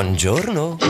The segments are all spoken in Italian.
Buongiorno.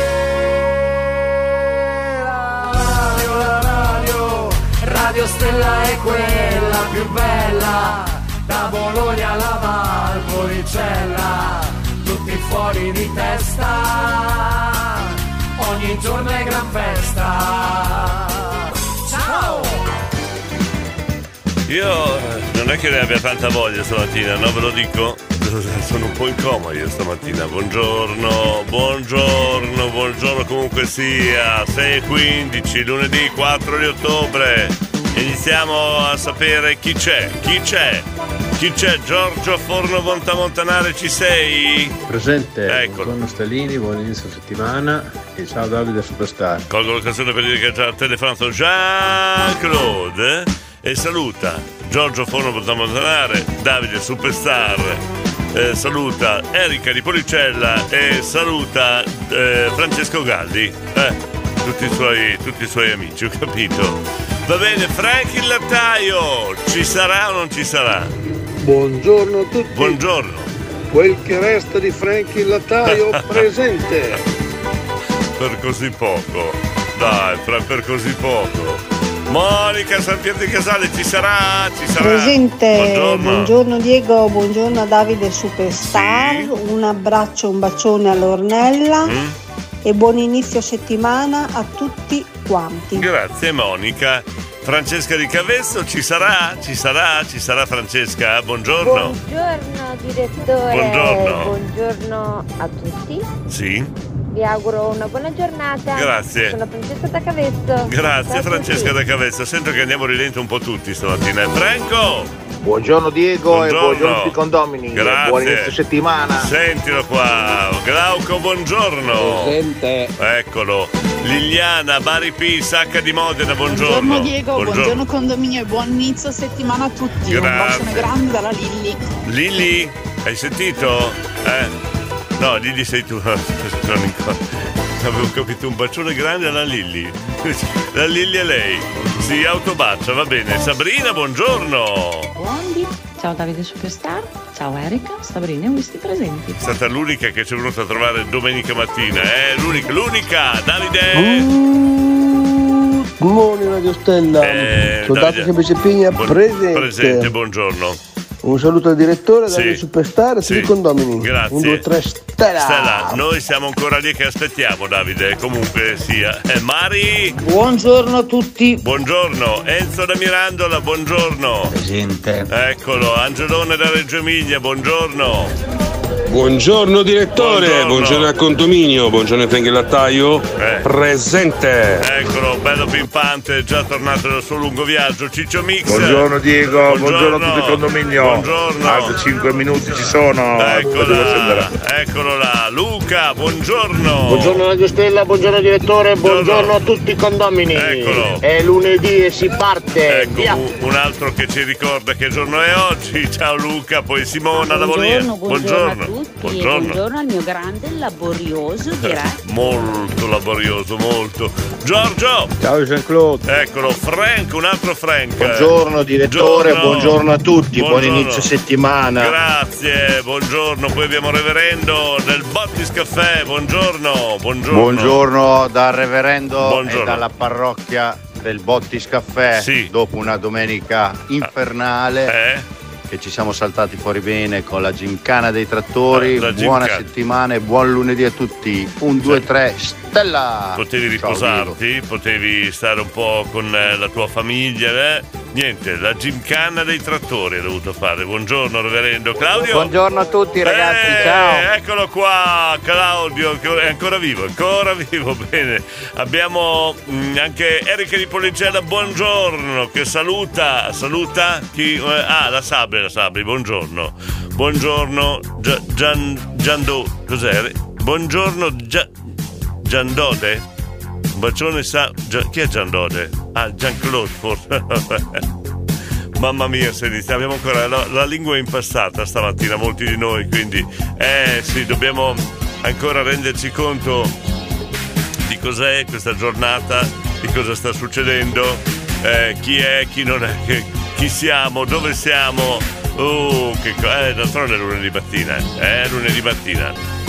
Stella è quella più bella, da Bologna alla Valpolicella, tutti fuori di testa, ogni giorno è gran festa. Ciao! Io eh, non è che ne abbia tanta voglia stamattina, no? Ve lo dico. Sono un po' in coma io stamattina. Buongiorno, buongiorno, buongiorno comunque sia. 6.15, lunedì 4 di ottobre. Iniziamo a sapere chi c'è. Chi c'è? Chi c'è? Giorgio Forno Montamontanare, ci sei? Presente, Eccolo. buongiorno Stalini, buon inizio settimana e ciao Davide Superstar. Colgo l'occasione per dire che ha già telefonato Jean-Claude e saluta Giorgio Forno Montamontanare, Davide Superstar, eh, saluta Erika di Policella e saluta eh, Francesco Galli. Eh, tutti, i suoi, tutti i suoi amici, ho capito. Va bene, Frank il lattaio, ci sarà o non ci sarà? Buongiorno a tutti. Buongiorno. Quel che resta di Frank il lattaio presente. Per così poco. Dai, Fra, per così poco. Monica San Pier di Casale ci sarà? Ci sarà? Presente, Buongiorno. buongiorno Diego, buongiorno a Davide Superstar, un abbraccio, un bacione all'Ornella Mm? E buon inizio settimana a tutti quanti. Grazie Monica. Francesca di Cavesso ci sarà? Ci sarà? Ci sarà Francesca? Buongiorno. Buongiorno direttore, Buongiorno. Buongiorno a tutti, Sì. vi auguro una buona giornata. Grazie. Sono Francesca da Cavesso. Grazie Francesca da Cavesso. Sento che andiamo rilento un po' tutti stamattina. Franco! Buongiorno Diego Buongiorno. e buongiorno a tutti i condomini. Grazie. Buon inizio settimana. Sentilo qua. Glauco, buongiorno. Presente. Eccolo. Liliana, Bari P, Sacca di Modena, buongiorno. Buongiorno Diego, buongiorno. condominio e buon inizio settimana a tutti. Un Grazie. bacione grande dalla Lilli. Lili, hai sentito? Eh? No, Lili sei tu. Avevo capito un bacione grande alla Lilli. La Lilli è lei. Si autobacia, va bene. Sabrina, buongiorno. Buondì. Ciao Davide Superstar, ciao Erika, Sabrina e Whisky presenti. È stata l'unica che ci è venuta a trovare domenica mattina, eh? L'unica, l'unica, Davide! Good morning Radio Stella. Eh, Soldato Davide. Semplice Pigna Buon- presente. Presente, buongiorno. Un saluto al direttore, Sì. Davide Superstar e Sì. condomini. Grazie. Un, due, tre, Stella. Stella, noi siamo ancora lì che aspettiamo, Davide. Comunque sia. Eh, Mari! Buongiorno a tutti. Buongiorno, Enzo da Mirandola, buongiorno. Presente. Eccolo, Angelone da Reggio Emilia, buongiorno. Buongiorno direttore, Buongiorno. buongiorno, al condominio, buongiorno Frank il Lattaio, Eh. presente. Eccolo, bello pimpante, già tornato dal suo lungo viaggio. Ciccio Mix. Buongiorno Diego, buongiorno, a tutto il condominio. Buongiorno. Altri 5 minuti ci sono. Scendere. Eccola, eccolo là. Luca, buongiorno. Buongiorno Radio Stella, buongiorno direttore, buongiorno a tutti i condomini. Eccolo. È lunedì e si parte. Ecco, Via. un, un altro che ci ricorda che giorno è oggi. Ciao Luca, poi Simona da Volia. Buongiorno, buongiorno a tutti e Buongiorno. buongiorno al mio grande laborioso direi. Molto laborioso, molto. Giorgio! Ciao Jean-Claude. Eccolo, Frank, un altro Frank. Buongiorno direttore, buongiorno a tutti, buon Buongiorno. inizio settimana. Grazie, buongiorno. Poi abbiamo Reverendo del Bottis Caffè. Buongiorno, buongiorno. Buongiorno dal reverendo Buongiorno. e dalla parrocchia del Bottis Caffè. Sì. Dopo una domenica infernale, Eh? Che ci siamo saltati fuori bene con la gincana dei trattori. Eh, la Buona gincana. settimana e buon lunedì a tutti. Un, due, tre, stella! Potevi Ciao, riposarti, potevi stare un po' con eh, la tua famiglia. eh? Niente, la gymkhana dei trattori hai dovuto fare. Buongiorno, reverendo Claudio. Buongiorno a tutti ragazzi, Eh, ciao. Eccolo qua, Claudio, che è ancora vivo, ancora vivo, bene. Abbiamo mm, anche Erika di Policella, buongiorno, che saluta, saluta chi? eh, ah, la Sabri, la Sabri, buongiorno. Buongiorno, Gia- Gian, Giando, cos'è? Buongiorno, Gia, Giandode? Un bacione sa... Gia- chi è Giandode? Ah, Jean-Claude, forse. Mamma mia, se iniziamo, abbiamo ancora la, la lingua impastata stamattina, molti di noi, quindi eh sì, dobbiamo ancora renderci conto di cos'è questa giornata, di cosa sta succedendo, eh, chi è, chi non è, chi siamo, dove siamo. Oh, che co- eh, d'altronde è lunedì mattina, eh, è lunedì mattina.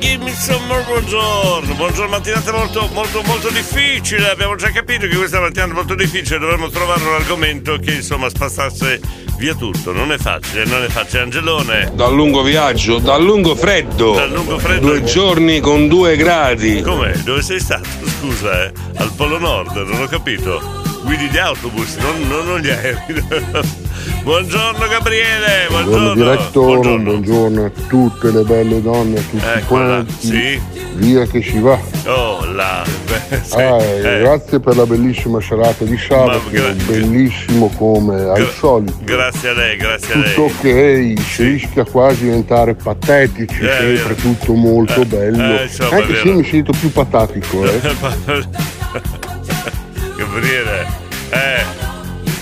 Give me some more buongiorno, buongiorno, mattinata molto, molto, molto difficile. Abbiamo già capito che questa mattinata è molto difficile. Dovremmo trovare un argomento che insomma spassasse via tutto. Non è facile, non è facile. Angelone, Dal lungo viaggio, dal lungo freddo. Dal lungo freddo. Due giorni con due gradi. com'è? Dove sei stato? Scusa, eh? Al Polo Nord, non ho capito. Guidi di autobus, non, non, non gli aerei. buongiorno Gabriele, Buongiorno buongiorno. direttore, buongiorno. a tutte le belle donne, a tutti Eccola, quanti. sì. Via che si va. Oh là, sì, Ah, eh. Grazie per la bellissima serata di sabato, gra- bellissimo come al Gra- solito. Grazie a lei, grazie a lei. Tutto ok, si rischia quasi di diventare patetici, Eh, sempre vero. tutto molto Eh, bello. eh, insomma, Anche se mi sento più patatico, eh. Gabriele, eh,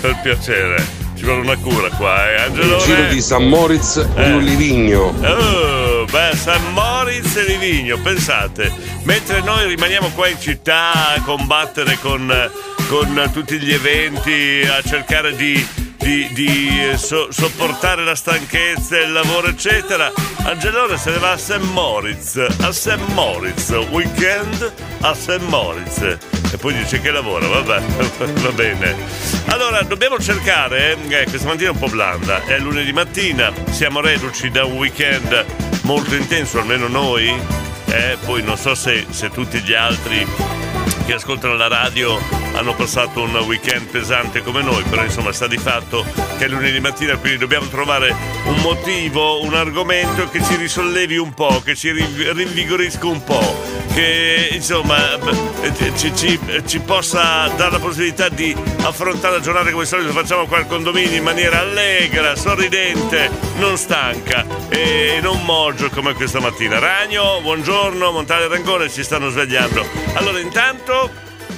per piacere, ci vuole una cura qua, eh. Il giro di San Moritz un Livigno. Oh, beh, San Moritz e Livigno, pensate, mentre noi rimaniamo qua in città a combattere con, con tutti gli eventi, a cercare di, di- di, eh, so- sopportare la stanchezza, il lavoro, eccetera, Angelone se ne va a St. Moritz, a St. Moritz, weekend a St. Moritz. E poi dice che lavora, vabbè, va bene. Allora, dobbiamo cercare, eh, questa mattina è un po' blanda, è lunedì mattina, siamo reduci da un weekend molto intenso, almeno noi, eh, poi non so se, se tutti gli altri che ascoltano la radio hanno passato un weekend pesante come noi, però insomma sta di fatto che è lunedì mattina, quindi dobbiamo trovare un motivo, un argomento che ci risollevi un po', che ci rin- rinvigorisca un po', che insomma ci, ci- ci possa dare la possibilità di affrontare la giornata come solito facciamo qua al condominio in maniera allegra, sorridente, non stanca e non moggio come questa mattina. Ragno, buongiorno, Montale Rangone ci stanno svegliando. Allora intanto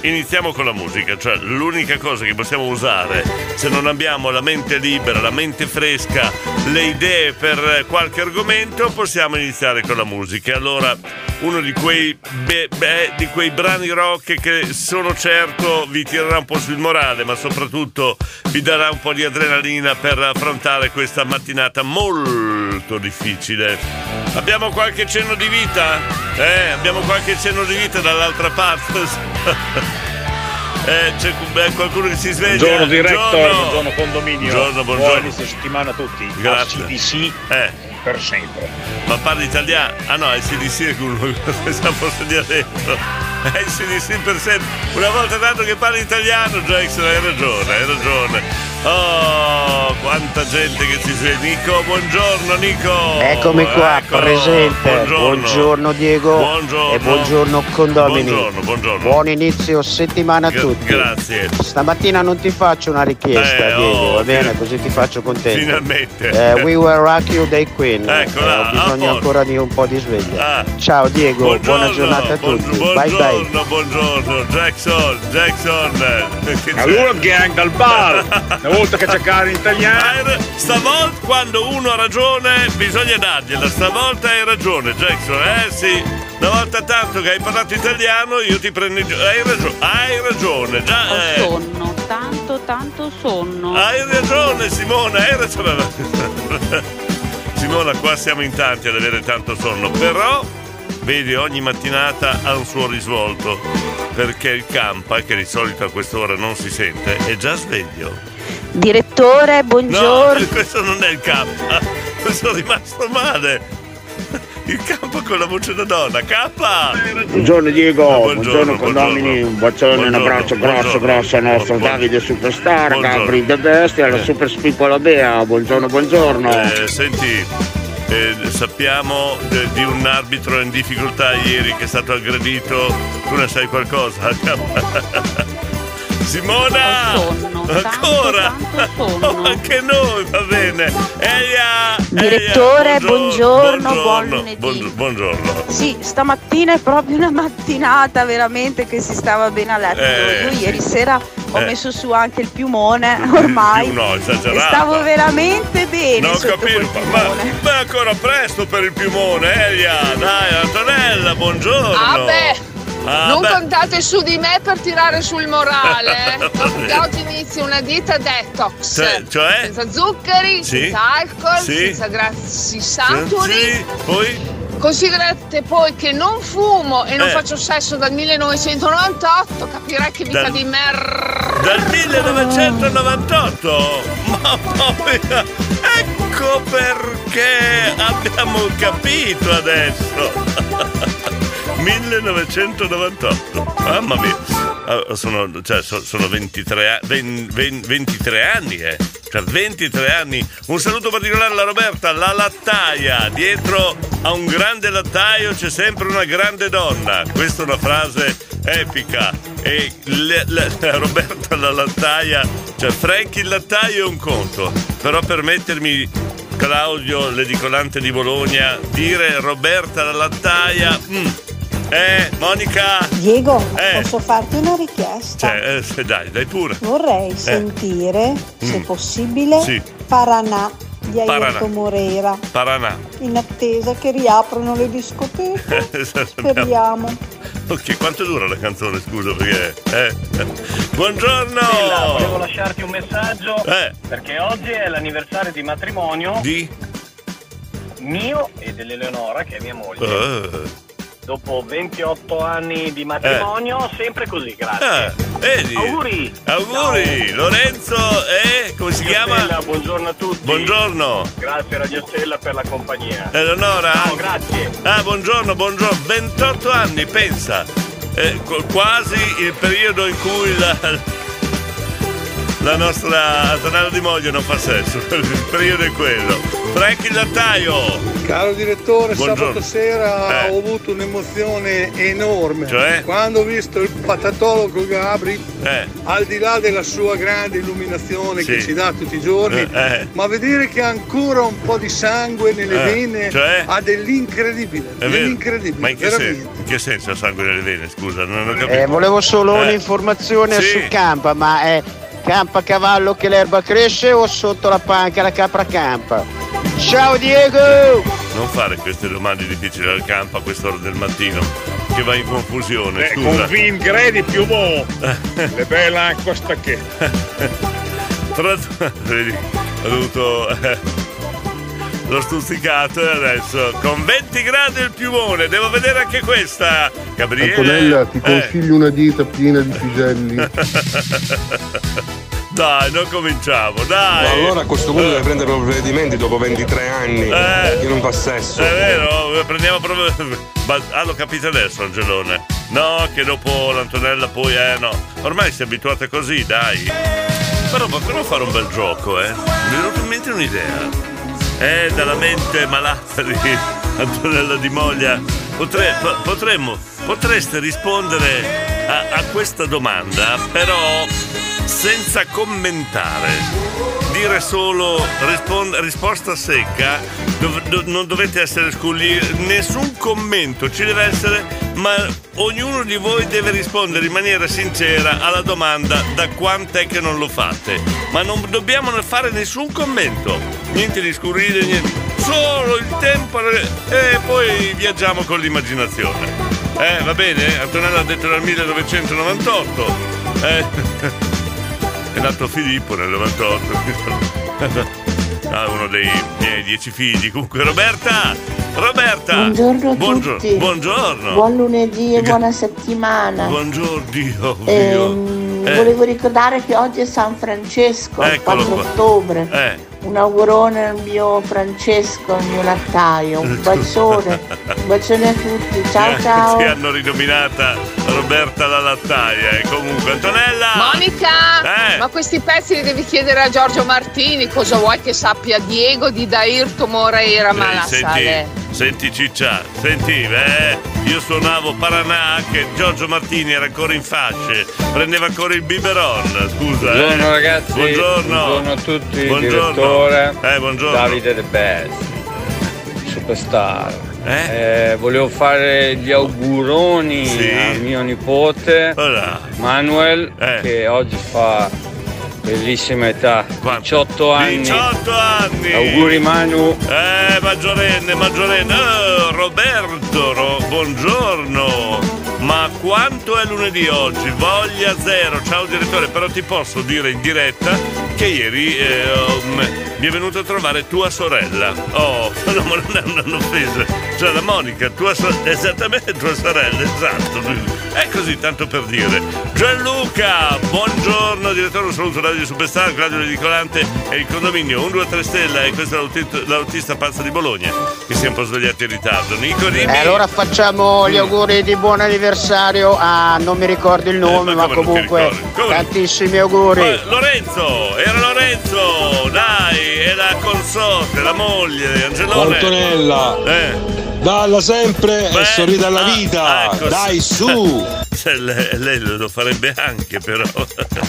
iniziamo con la musica, cioè l'unica cosa che possiamo usare se non abbiamo la mente libera, la mente fresca, le idee per qualche argomento, possiamo iniziare con la musica. Allora, uno di quei, be- be- di quei brani rock che sono certo vi tirerà un po' sul morale, ma soprattutto vi darà un po' di adrenalina per affrontare questa mattinata molto difficile. Abbiamo qualche cenno di vita? Eh, abbiamo qualche cenno di vita dall'altra parte. Eh, c'è qualcuno che si sveglia. Buongiorno direttore, Buongiorno. buongiorno condominio. Buongiorno, Buon buongiorno. inizio settimana a tutti. Grazie. ACDC Eh, per sempre. ma parli italiano? Ah no, è CDC è quello che dire dentro. È CDC per sempre. Una volta tanto che parli italiano, Jackson, hai ragione, hai ragione. Oh, quanta gente che si sveglia. Nico, buongiorno Nico. Eccomi qua, Eccolo. presente. Buongiorno. Buongiorno Diego Buongiorno. e buongiorno condomini. Buongiorno, buongiorno. Buon inizio settimana a Gra- tutti. grazie. Stamattina non ti faccio una richiesta, Eh, Diego, oh, va bene? Così ti faccio contento. Finalmente. Eh, we Will Rock You dei Queen. Eccola, Eh, ho bisogno ancora di un po' di sveglia. Ah. Ciao Diego, Buongiorno, buona giornata a tutti. bye bye. Buongiorno, buongiorno, Jackson, Jackson. Allora gang dal bar. Una volta che cercare in italiano. Stavolta quando uno ha ragione bisogna dargliela, stavolta hai ragione Jackson, eh sì, una volta tanto che hai parlato italiano io ti prendo in giro, hai ragione, hai ragione, già, Ho eh. sonno, tanto tanto sonno. Hai ragione Simona, hai ragione. Simona, qua siamo in tanti ad avere tanto sonno, però vedi ogni mattinata ha un suo risvolto, perché il campa, che di solito a quest'ora non si sente, è già sveglio. Direttore, buongiorno. No, questo non è il K. Sono rimasto male. Il campo con la voce da donna. K! Buongiorno Diego, buongiorno, buongiorno, condomini, un bacione, un abbraccio grosso grosso al nostro Buongiorno. Davide Superstar, Buongiorno. Gabri The Best e alla Eh. Super Spiccola Bea, buongiorno, buongiorno. Eh, senti, eh, sappiamo de- di un arbitro in difficoltà ieri che è stato aggredito. Tu ne sai qualcosa? Simona! Ancora! Oh, anche noi, va bene. Elia! Direttore, Elia, buongiorno, buon buongiorno, lunedì. buon- buongiorno. Sì, stamattina è proprio una mattinata veramente che si stava bene a letto. Eh, Io sì. ieri sera ho Eh. messo su anche il piumone, ormai. Più no, esagerato. stavo veramente bene Non quel ma, ma è ancora presto per il piumone, Elia! Dai, Antonella, buongiorno! Ah beh, Ah, non beh. contate su di me per tirare sul morale. eh. Perché oggi inizio una dieta detox. Cioè- cioè? Senza zuccheri, Sì. senza alcol, Sì. senza grassi saturi. Sì, poi? Considerate poi che non fumo e non Eh. faccio sesso dal 1998, capirai che vita Dal- di merda. Dal 1998? Mamma mia! Ecco perché abbiamo capito adesso! 1998, mamma mia! Ah, Sono, cioè, so- sono 23, a- ven- ven- 23 anni, eh! Cioè 23 anni! Un saluto particolare alla Roberta, la lattaia! Dietro a un grande lattaio c'è sempre una grande donna! Questa è una frase epica! E le- le- Roberta la lattaia, cioè Frankie il lattaio è un conto, però permettermi Claudio l'edicolante di Bologna dire Roberta la lattaia mm. Eh Monica Diego, Eh. posso farti una richiesta? cioè eh, dai dai pure Vorrei sentire, se Mm. possibile, Sì. Paranà di. Ayrton Moreira, Paranà in attesa che riaprano le discoteche. Speriamo. ok quanto dura la canzone scusa perché eh. buongiorno Stella, volevo lasciarti un messaggio Eh. perché oggi è l'anniversario di matrimonio di mio e dell'Eleonora che è mia moglie. Eh. Dopo 28 anni di matrimonio, sempre così, grazie. Ah, vedi? Auguri! auguri Lorenzo e come si Radio chiama Stella, buongiorno a tutti. buongiorno Grazie Radio Stella per la compagnia. Eleonora? Ciao, grazie. Ah, buongiorno, buongiorno. 28 anni, pensa. Eh, qu- quasi il periodo in cui la, la nostra Antonella di Moglie non fa sesso. Il periodo è quello. Frank il lattaio. Caro direttore, Buongiorno. sabato sera Eh. ho avuto un'emozione enorme. Cioè? Quando ho visto il patatologo Gabri, Eh. al di là della sua grande illuminazione che Sì. ci dà tutti i giorni, Eh, eh. ma vedere che ha ancora un po' di sangue nelle Eh, vene cioè? ha dell'incredibile. È vero. dell'incredibile. Ma in che, veramente. senso, in che senso ha sangue nelle vene? Scusa, non ho capito. Eh, volevo solo Eh. un'informazione Sì. su campa, ma è campa a cavallo che l'erba cresce o sotto la panca la capra campa? Ciao Diego! Non fare queste domande difficili al campo a quest'ora del mattino, che va in confusione, Eh, scusa. con vin gredi più mo. Le belle acqua stacche. Tra vedi, ho dovuto eh, l'ho stuzzicato e adesso con 20 gradi il piumone, devo vedere anche questa. Gabriele. Antonella, ti eh. consiglio una dieta piena di piselli. Dai, non cominciamo, dai. Ma allora a questo punto deve prendere provvedimenti dopo 23 anni. Eh. Che non fa sesso. È vero, prendiamo proprio. Ma ah, lo capite adesso, Angelone? No, che dopo l'Antonella poi, eh no. Ormai si è abituate così, dai. Però potremmo fare un bel gioco, eh. Mi è venuta in mente un'idea. Eh, dalla mente malata di Antonella Di Moglia. Potre- po- potremmo, potreste rispondere a, a questa domanda, però senza commentare. Dire solo rispon- risposta secca, dov- do- non dovete essere scugli, nessun commento ci deve essere, ma ognuno di voi deve rispondere in maniera sincera alla domanda da quant'è che non lo fate. Ma non dobbiamo fare nessun commento, niente di scurrile, niente. Solo il tempo e poi viaggiamo con l'immaginazione. Eh, va bene? Antonella ha detto dal 1998. Eh. È nato Filippo nel 98. Ah, uno dei miei dieci figli. Comunque, Roberta! Roberta! Buongiorno a Buongio- tutti. Buongiorno! Buon lunedì e buona settimana. Buongiorno, Dio. Ehm, Eh. volevo ricordare che oggi è San Francesco, il Eccolo 4 qua. ottobre. Eh. Un augurone al mio Francesco, al mio lattaio. Un bacione, un bacione a tutti. Ciao Ti- ciao. Ti hanno rinominata Roberta la lattaia. E comunque, Antonella! Monica, Eh. ma questi pezzi li devi chiedere a Giorgio Martini. Cosa vuoi che sappia Diego di Dairto Moreira Ehi, Malassale? senti, senti Ciccia, senti, eh, io suonavo Paranà che Giorgio Martini era ancora in fasce, prendeva ancora il biberon, scusa. Buongiorno eh. ragazzi, buongiorno, buongiorno a tutti, Buongiorno. direttore Eh, buongiorno. Davide The Best, superstar. Eh, volevo fare gli auguroni Sì. a mio nipote Manuel Eh. che oggi fa bellissima età, 18 anni. 18 anni! Auguri Manu. Eh, maggiorenne, maggiorenne. Oh, Roberto, Ro- buongiorno. Ma quanto è lunedì oggi? Voglia zero. Ciao direttore, però ti posso dire in diretta che ieri eh, um, mi è venuta a trovare tua sorella. Oh, no, ma non è un'offesa. Cioè la Monica, tua so- esattamente tua sorella, esatto. È così, tanto per dire. Gianluca, buongiorno direttore, un saluto Radio Superstar, Claudio Ridicolante e il condominio 1, 2, 3 stella e questo è l'autista, pazzo di Bologna che si è un po' svegliato in ritardo. Nico, dimmi. E allora facciamo gli auguri di buon anniversario a non mi ricordo il nome, ma, come non ti comunque tantissimi auguri. Ma Lorenzo, era Lorenzo, dai, è la consorte, la moglie, Angelone. Antonella. Eh. Dalla sempre Beh, e sorride alla ah, vita. ecco, Dai su. Cioè, lei, lei lo farebbe anche però.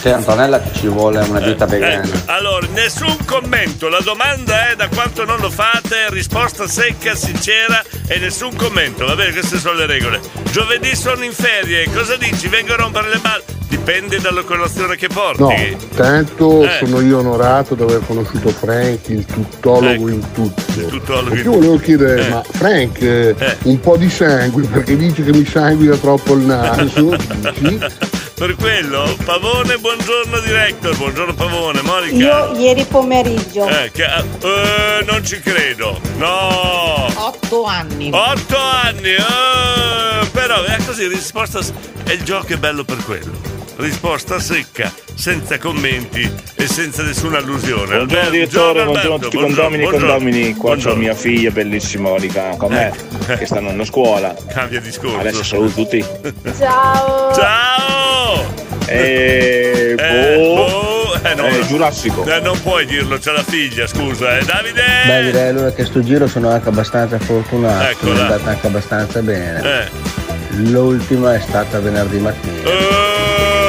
Sì, Antonella che ci vuole una dieta vegana. Ecco, allora, nessun commento. La domanda è da quanto non lo fate, risposta secca, sincera e nessun commento. Va bene, queste sono le regole. Giovedì sono in ferie, cosa dici? Vengo a rompere le balle? Dipende dalla colazione che porti. No, tanto Eh. sono io onorato di aver conosciuto Frank, il tuttologo in tutto. Tuttologo E in io volevo chiedere, Eh. ma Frank, eh, un po' di sangue, perché dice che mi sanguina troppo il naso? Per quello, Pavone, buongiorno director, buongiorno Pavone, Monica. Io ieri pomeriggio. Eh, che- eh, non ci credo. No! Otto anni. Otto anni! eh, però è così, risposta. E il gioco è bello per quello. Risposta secca, senza commenti e senza nessuna allusione. Buongiorno direttore, buongiorno a tutti i condomini e buongiorno. condomini. Qua c'ho Buongiorno. mia figlia bellissima Monica con me, che stanno a scuola. Cambia discorso. Adesso saluto tutti. Ciao. Ciao! E Eh, boh, boh, eh, no, eh. Giurassico. Eh, non puoi dirlo, c'è la figlia, scusa, eh. Davide! Beh, direi allora che sto giro sono anche abbastanza fortunato, Eccola. è andata anche abbastanza bene. Eh. L'ultima è stata venerdì mattina. Oh,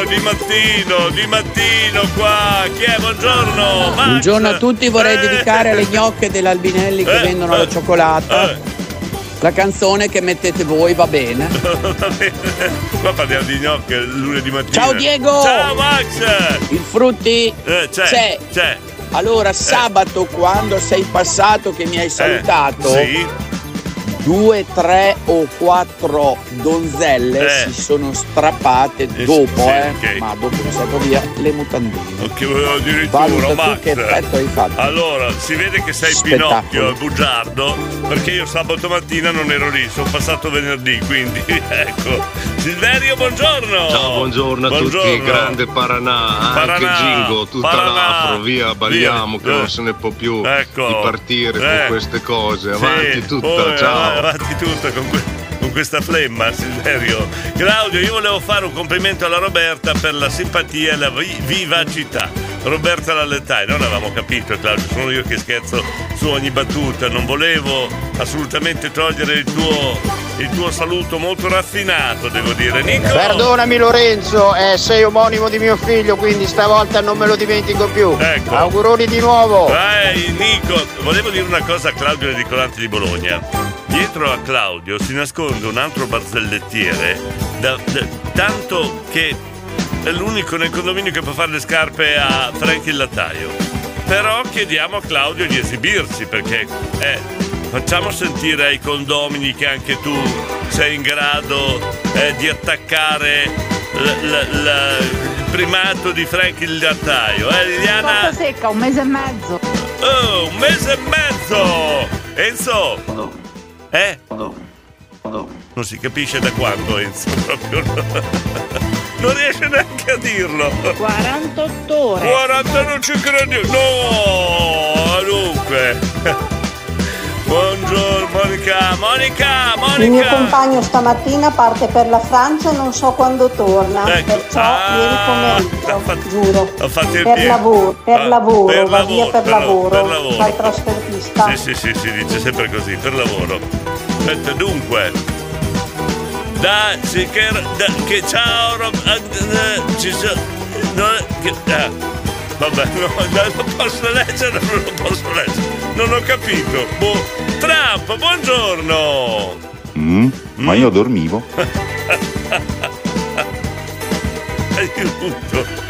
di mattino, di mattino qua. Chi è? Buongiorno. Max. Buongiorno a tutti, vorrei dedicare alle gnocche dell'Albinelli che Eh, vendono eh, la cioccolata. La canzone che mettete voi va bene. Va bene. Qua parliamo di gnocche lunedì mattina. Ciao Diego! Ciao Max! Il frutti Eh, c'è, c'è. c'è. Allora, sabato quando sei passato che mi hai salutato, Eh, sì. Due, tre o quattro donzelle Eh. si sono strappate Eh, dopo, sì, eh, ok. ma dopo che è stato via le mutandine. Che addirittura Max. che effetto hai fatto. Allora, si vede che sei Spettacolo. Pinocchio, il bugiardo, perché io sabato mattina non ero lì, sono passato venerdì, quindi ecco. Silverio, buongiorno! Ciao, buongiorno a tutti, Buongiorno. grande Paranà, Paranà, anche Gingo, tutta Paranà. l'afro, via, balliamo Via, che eh. non se ne può più Ecco. di partire Eh. con queste cose, Sì, avanti tutta, poi, ciao. Avanti tutta con, que- con questa flemma, Silverio. Claudio, io volevo fare un complimento alla Roberta per la simpatia e la vi- vivacità. Roberta Lallettai, non avevamo capito Claudio, sono io che scherzo su ogni battuta, non volevo assolutamente togliere il tuo, il tuo saluto molto raffinato, devo dire. Nico! Perdonami Lorenzo, eh, sei omonimo di mio figlio, quindi stavolta non me lo dimentico più. Ecco. Auguroni di nuovo. Vai Nico, volevo dire una cosa a Claudio Edicolante di Bologna. Dietro a Claudio si nasconde un altro barzellettiere, da- da- tanto che è l'unico nel condominio che può fare le scarpe a Frank il lattaio. Però chiediamo a Claudio di esibirsi perché eh, facciamo sentire ai condomini che anche tu sei in grado eh, di attaccare l- l- l- il primato di Frank il lattaio. Eh, Liliana? Costa secca, un mese e mezzo. Oh, un mese e mezzo! Enzo! Eh? Non si capisce da quando, Enzo, proprio. non riesce neanche a dirlo. 48 ore. 40 non ci credo. No, dunque. Buongiorno Monica, Monica, Il mio Monica. compagno stamattina parte per la Francia e non so quando torna, Ecco. perciò Ah, ieri pomeriggio, giuro. Fatto il Per lavoro, per Ah, lavoro, per va lavoro, via per, per lavoro, per lavoro. fa il trasfertista. Sì, sì, sì, si dice sempre così, per lavoro. Aspetta, dunque. Da, sì, che, da, che ciao, Rob, eh, eh, ci sono, no, che, ah, vabbè, no, non lo posso leggere, non lo posso leggere, non ho capito. Boh. Trump, buongiorno. Mm, ma io dormivo. Aiuto.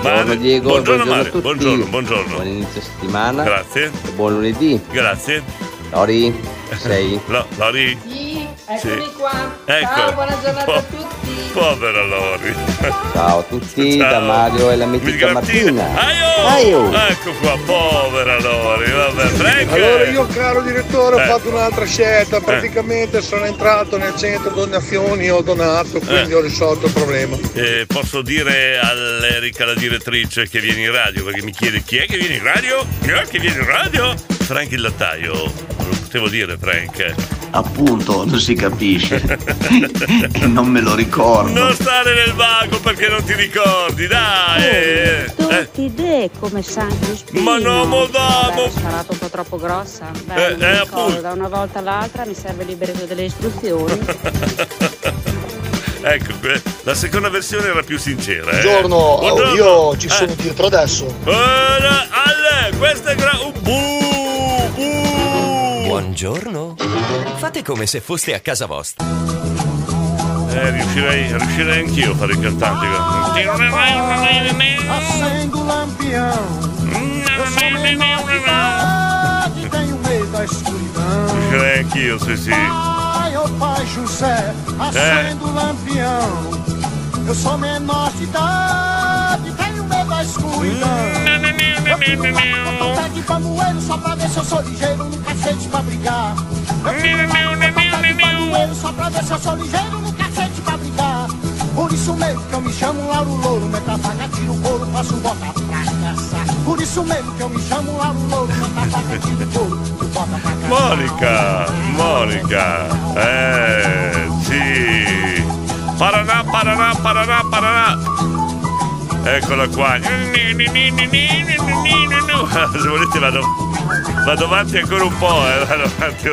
Buongiorno Diego, buongiorno, buongiorno, Mario, a tutti. buongiorno, buongiorno. Buon inizio settimana. Grazie. E buon lunedì. Grazie. Lori, sei? Lo- Lori? Sì, eccomi Sì. qua. Ecco. Ciao, buona giornata a Po- tutti. Povera Lori. Ciao a tutti, Ciao. da Mario e la mitica Martina. Aio! Aio! Ecco qua, povera Lori, vabbè, Frank! Allora io caro direttore Eh. ho fatto un'altra scelta, praticamente sono entrato nel centro donazioni, ho donato, quindi Eh. ho risolto il problema. Eh, posso dire all'Erica, la direttrice, che viene in radio, perché mi chiede chi è che viene in radio? Chi è che viene in radio? Frank il lattaio. Lo potevo dire, Frank. Appunto, non si capisce. e non me lo ricordo. Non stare nel vago perché non ti ricordi, dai! eh. Tutti idee come sangue. Ma no, ma- ho sparato un po' troppo grossa. Beh, Eh, eh, ricordo, appunto. da una volta all'altra mi serve il libretto delle istruzioni. Ecco, la seconda versione era più sincera. eh. Buongiorno, Buongiorno. io ci Eh. sono dietro adesso. Buona- Ale, questa è gra- uh, bu, bu. Buongiorno. Fate come se foste a casa vostra. Eh, riuscirei, riuscirei anch'io a fare il cantante. Acendo lampião. Riuscirei anch'io, sì, sì. Pai, oh pai José, acendo lampião. Eu sou menor de idade, tenho medo da escuridão. Eu fico lá com vontade de pamoeiro só pra ver se eu sou ligeiro no cacete pra. Eu fico lá com vontade de pamoeiro só pra ver se eu sou ligeiro no cacete pra. Por isso mesmo que eu me chamo Lauro Louro, meta faca, tiro couro, faço bota pra caçar. Por isso mesmo que eu me chamo Lauro Louro, meta tiro pra. Monica, Monica. Eh, sì. Paraná, Paraná, Paraná, Paraná. Eccola qua. Se volete vado, vado avanti ancora un po', eh. Vado avanti.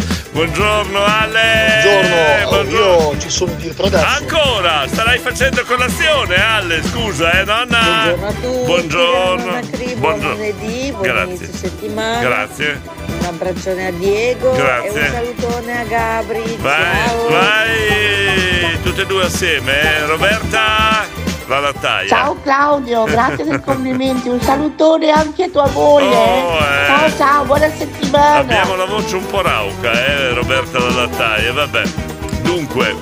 Buongiorno Ale! Buongiorno, io ci sono dietro adesso. Ancora! Starai facendo colazione, Ale, scusa, eh, nonna? Buongiorno a tutti, Buongiorno. Nonna Cri, buon Buongiorno. lunedì, buon Grazie. inizio settimana. Grazie. Un abbraccione a Diego Grazie. e un salutone a Gabri. Vai, Ciao. vai! Tutte e due assieme, eh? Roberta, la lattaia. Ciao Claudio, grazie dei complimenti. Un salutone anche a tua moglie. Oh, eh. Ciao ciao, buona settimana. Abbiamo la voce un po' rauca, eh, Roberta la lattaia, vabbè. Dunque,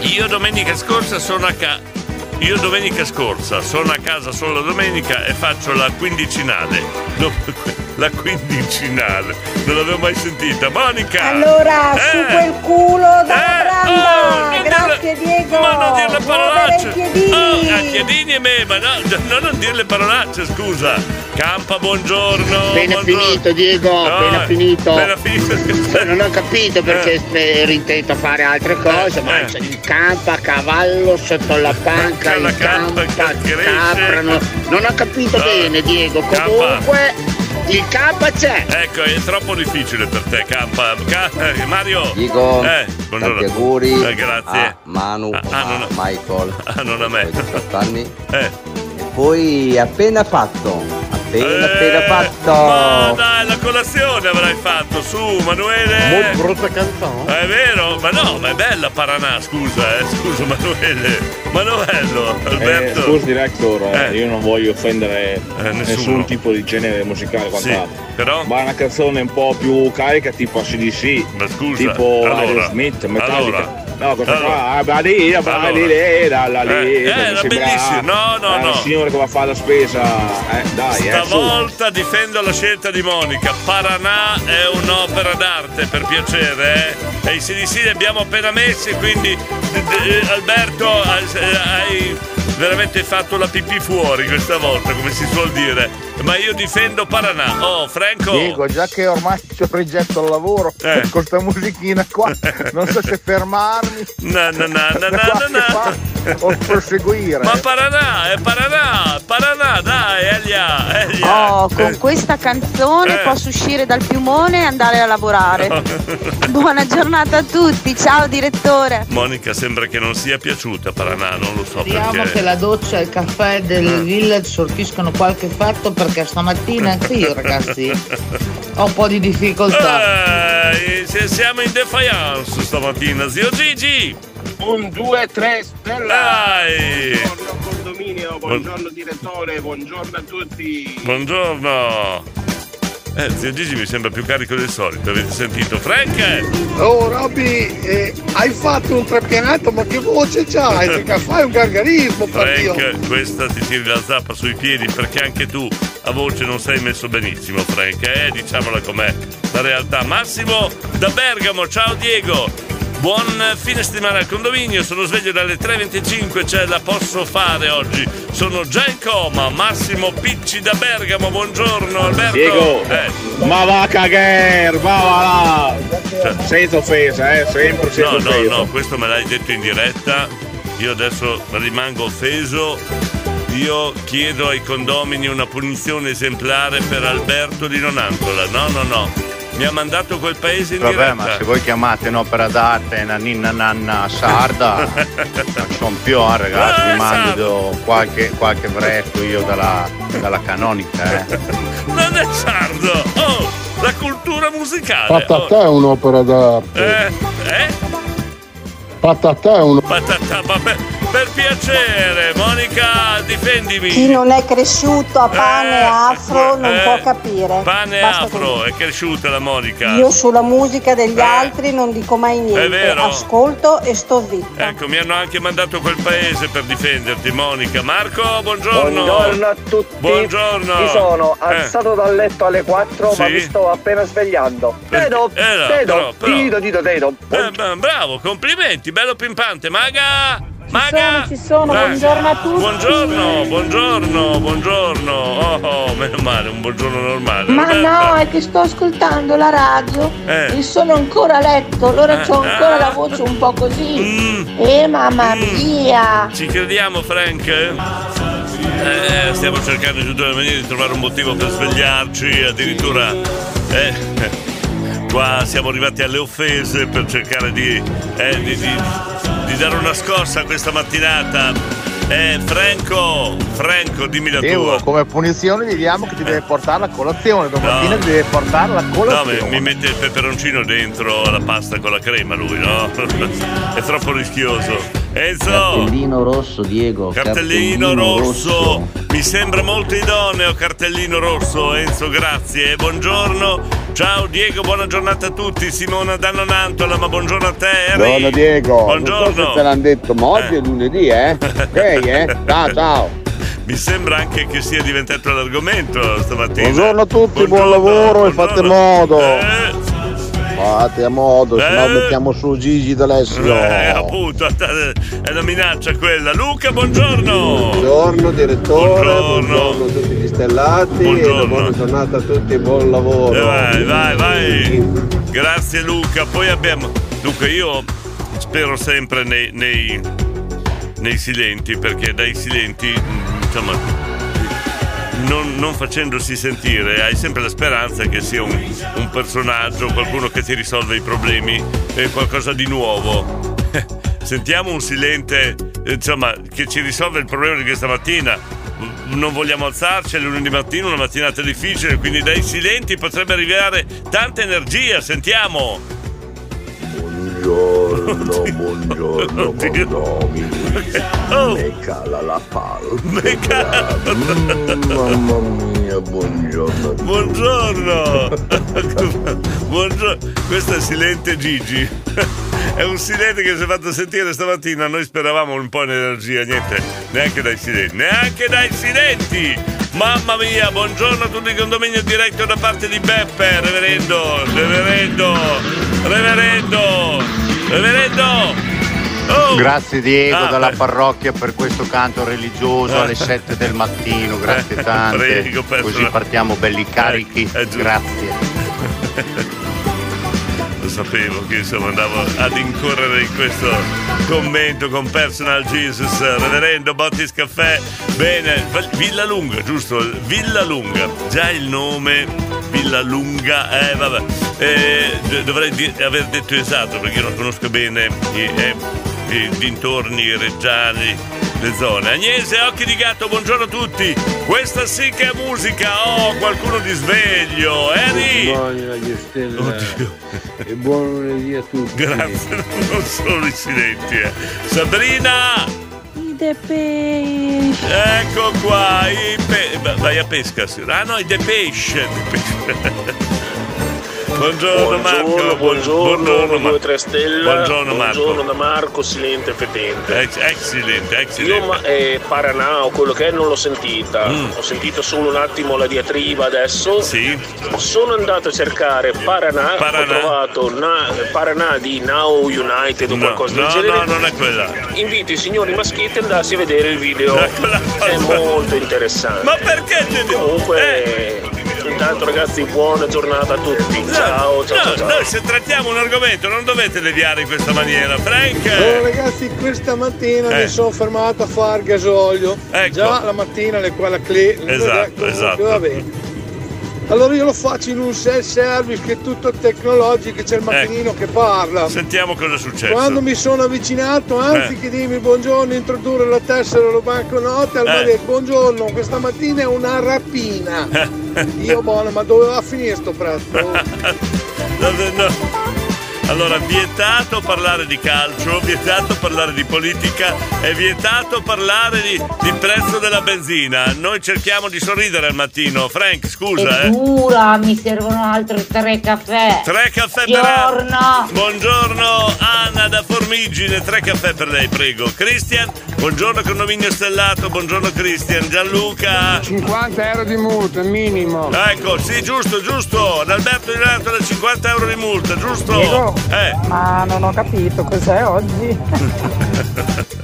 io domenica scorsa sono a casa. Io domenica scorsa sono a casa solo domenica e faccio la quindicinale. No, la quindicinale. Non l'avevo mai sentita. Monica! Allora, Eh, su quel culo da branda! non Grazie Diego! Ma non dire le parolacce! piedini! Oh, a chiedini e me, ma no, no, non dire le parolacce, scusa! Campa, buongiorno! Appena finito Diego, No, appena eh, finito. appena finito. Non ho capito perché ero intento a fare altre cose, ma c'è il campo a cavallo sotto la panca, campo campa che cresce. capra, no- non ho capito No. bene Diego, Campa. Il campo c'è. Ecco, è troppo difficile per te, Campa. Ca- eh, Mario! Diego, Eh, buongiorno. tanti auguri Eh, grazie. a Manu, Ah, ah, a non- Michael, Ah, non a me. 18 anni. Eh. E poi appena fatto, appena Eh, appena fatto. Ma dai, la colazione avrai fatto, su, Manuele! Molto brutta canzone. È vero? Ma no, ma è bella Paranà, scusa, eh. Scusa, Manuele. Manuello, Alberto. Eh, scusi director, eh, Eh. io non voglio offendere nessuno. nessun tipo di genere musicale Sì, quant'altro. però? Ma una canzone un po' più carica tipo ACDC, Ma scusa, tipo allora, Aerosmith, Metallica. allora, No, cosa Allora. fa? Ah, badi, ah, badi, lì, la, la, lì. Eh, eh, Mi era bellissimo. No, no, eh, no. Il signore che va a fare la spesa. Eh, dai, eh. Stavolta difendo la scelta di Monica. Paranà è un'opera d'arte, per piacere, eh? E i CDC li abbiamo appena messi, quindi Alberto hai, hai veramente fatto la pipì fuori questa volta, come si suol dire. Ma io difendo Paranà. Oh, Franco. Dico, già che ormai c'ho rigetto al lavoro Eh. con questa musichina qua, non so se fermarmi Na, na, na, na, da na, qualche na, na. parte o proseguire. Ma Paranà, è Paranà, Paranà, dai, Elia, Elia. Oh, con Eh. questa canzone Eh. posso uscire dal piumone e andare a lavorare. Buona giornata a tutti, ciao direttore. Monica sembra che non sia piaciuta Paranà, non lo so Speriamo perché. che la doccia e il caffè del Eh. village sortiscano qualche effetto perché stamattina anche io ragazzi ho un po' di difficoltà. Eh, se- siamo in defiance stamattina, zio Gigi. Un, due, tre, stella. Dai. Buongiorno condominio, buongiorno direttore, buongiorno a tutti. Buongiorno. Eh, zio Gigi mi sembra più carico del solito, avete sentito? Frank! Oh Robby, eh, hai fatto un treppianato, ma che voce c'hai? Perché fai un gargarismo. Frank, questa ti tiri la zappa sui piedi perché anche tu a voce non sei messo benissimo, Frank, eh? Diciamola com'è la realtà. Massimo da Bergamo, ciao Diego! Buon fine settimana al condominio, sono sveglio dalle 3.25, ce la posso fare oggi. Sono già in coma, Massimo Picci da Bergamo, buongiorno Alberto. Diego, Eh. ma va a cagare, va va là. Senza offesa, eh, sempre senza No, no, offesa. no, questo me l'hai detto in diretta. Io adesso rimango offeso. Io chiedo ai condomini una punizione esemplare per Alberto di Nonantola. No, no, no. Mi ha mandato quel paese in Vabbè, diretta. ma se voi chiamate un'opera d'arte una ninna nanna sarda, non sono più, eh, ragazzi, Eh, vi mando qualche, qualche fresco io dalla, dalla canonica, eh. Non è sardo! Oh, la cultura musicale! Fatta a Oh, te è un'opera d'arte. eh, eh? Fatta a te è un... Patata, vabbè, per piacere, Monica, difendimi. Chi non è cresciuto a pane Eh, afro non eh, può capire. Pane Basta afro, è cresciuta la Monica. Io sulla musica degli altri non dico mai niente. Eh. vero. Ascolto e sto zitta. Ecco, mi hanno anche mandato quel paese per difenderti, Monica. Marco, buongiorno. Buongiorno a tutti. Buongiorno. Mi sono Eh. alzato dal letto alle 4, ma Sì? mi sto appena svegliando. Tedo, Eh, Tedo, Tedo. Eh, beh, bravo, complimenti, bello pimpante. Maga! Maga! ci sono, Eh, buongiorno a tutti. Buongiorno, buongiorno, buongiorno. Oh, oh, meno male, un buongiorno normale. Ma Roberta? no, è che sto ascoltando la radio Eh. e sono ancora a letto, allora Eh, ho ancora ah. la voce un po' così. Mm. Eh mamma mia! Ci crediamo, Frank? Eh, stiamo cercando in tutte le maniere di trovare un motivo per svegliarci, addirittura. Eh, qua siamo arrivati alle offese per cercare di, eh, di, di- di dare una scossa questa mattinata. Eh, Franco, Franco, dimmi la Diego, tua. come punizione gli diamo che ti deve portare la colazione. Domattina ti deve portare la No, colazione. mi, mi mette il peperoncino dentro la pasta con la crema lui, no? È troppo rischioso. Enzo! Cartellino rosso, Diego. Cartellino rosso. mi sembra molto idoneo cartellino rosso, Enzo, grazie. Buongiorno, ciao Diego, buona giornata a tutti. Simona da Nonantola, ma buongiorno a te, Harry. Buongiorno Diego, non so Buongiorno. se te l'hanno detto, ma oggi è lunedì, eh? Ok, eh? Ciao, ciao. Mi sembra anche che sia diventato l'argomento stamattina. Buongiorno a tutti, buon Buongiorno, lavoro e fate modo. Eh, Fate a modo, se no Eh. mettiamo su Gigi D'Alessio. eh, appunto, è una minaccia quella. Luca, buongiorno. Buongiorno direttore, Buongiorno. buongiorno a tutti gli stellati Buongiorno. buona giornata a tutti e buon lavoro. Eh, vai, vai, vai. Grazie Luca. Poi abbiamo. Dunque, io spero sempre nei, nei, nei silenti, perché dai silenti, mm, insomma. Non, non facendosi sentire, hai sempre la speranza che sia un, un personaggio, qualcuno che ti risolve i problemi, eh, qualcosa di nuovo. Sentiamo un silente, eh, insomma, che ci risolve il problema di questa mattina. Non vogliamo alzarci, è lunedì mattina, una mattinata difficile, quindi dai silenti potrebbe arrivare tanta energia. Sentiamo. Buongiorno, buongiorno, condomini. Oh. Me cala la palla. Me cala- Mm, mamma mia, buongiorno. Buongiorno. Buongiorno. Questo è Silente Gigi. è un silente che si è fatto sentire stamattina. Noi speravamo un po' in energia, niente, neanche dai silenti, neanche dai silenti. Mamma mia, buongiorno a tutti condominio diretto da parte di Beppe, reverendo, reverendo, reverendo, reverendo. Oh! Grazie Diego Ah, dalla beh. parrocchia per questo canto religioso alle 7 del mattino, grazie Eh, tante. prego, Così partiamo belli carichi. Eh, giusto. Grazie. Lo sapevo che insomma andavo ad incorrere in questo commento con Personal Jesus, Reverendo Bottis Caffè. Bene, Villa Lunga, giusto? Villa Lunga, già il nome Villa Lunga, eh vabbè. Eh, dovrei di- aver detto esatto perché io non conosco bene i, eh, i dintorni, reggiani, le zone. Agnese, occhi di gatto, buongiorno a tutti. Questa sì che è musica. Oh, qualcuno di sveglio. Eri? Stella e buon lunedì a tutti. Grazie, non sono i silenti. eh. Sabrina, I The Pesce. ecco qua. I pe- va- vai a pesca. sì. Ah no, i Depeche. Buongiorno, Marco. Buongiorno, buongiorno, buongiorno, 1, 2, 3 stelle. Buongiorno, Marco. Buongiorno da Marco, silente e fetente. Ex- Excellent, Io ma, eh, Paranà o quello che è non l'ho sentita. Mm. Ho sentito solo un attimo la diatriba adesso. Sì. Sono andato a cercare Paranà, Paranà. ho trovato Na- Paranà di Now United o No, qualcosa del no, genere. no, non è quella. Invito i signori maschietti ad andarsi a vedere il video. Qua. È molto interessante. Ma perché Comunque, intanto ragazzi, buona giornata a tutti. Ciao, ciao, No, ciao. ciao. noi se trattiamo un argomento non dovete deviare in questa maniera. Frank! Allora ragazzi, questa mattina Eh. mi sono fermato a fare gasolio. Ecco. Già la mattina le quella clé. Esatto, esatto. Va bene. Allora io lo faccio in un self-service che è tutto tecnologico, c'è il macchinino che parla. Sentiamo cosa è successo. Quando mi sono avvicinato, anziché dirmi buongiorno, introdurre la tessera o la banconote, al Eh. detto buongiorno, questa mattina è una rapina. Io buono, ma dove va a finire sto prezzo? No, no. Allora, vietato parlare di calcio, vietato parlare di politica e vietato parlare di, di prezzo della benzina. Noi cerchiamo di sorridere al mattino. Frank, scusa, È eh. dura, mi servono altri tre caffè. Tre caffè per Anna. Buongiorno. Buongiorno Anna da Formigine, tre caffè per lei, prego. Cristian, buongiorno condominio stellato, buongiorno Cristian. Gianluca. 50 euro di multa, minimo. Ecco, sì, giusto, giusto. Adalberto Di Renato da 50 euro di multa, giusto? Diego? Eh. Ma non ho capito cos'è oggi.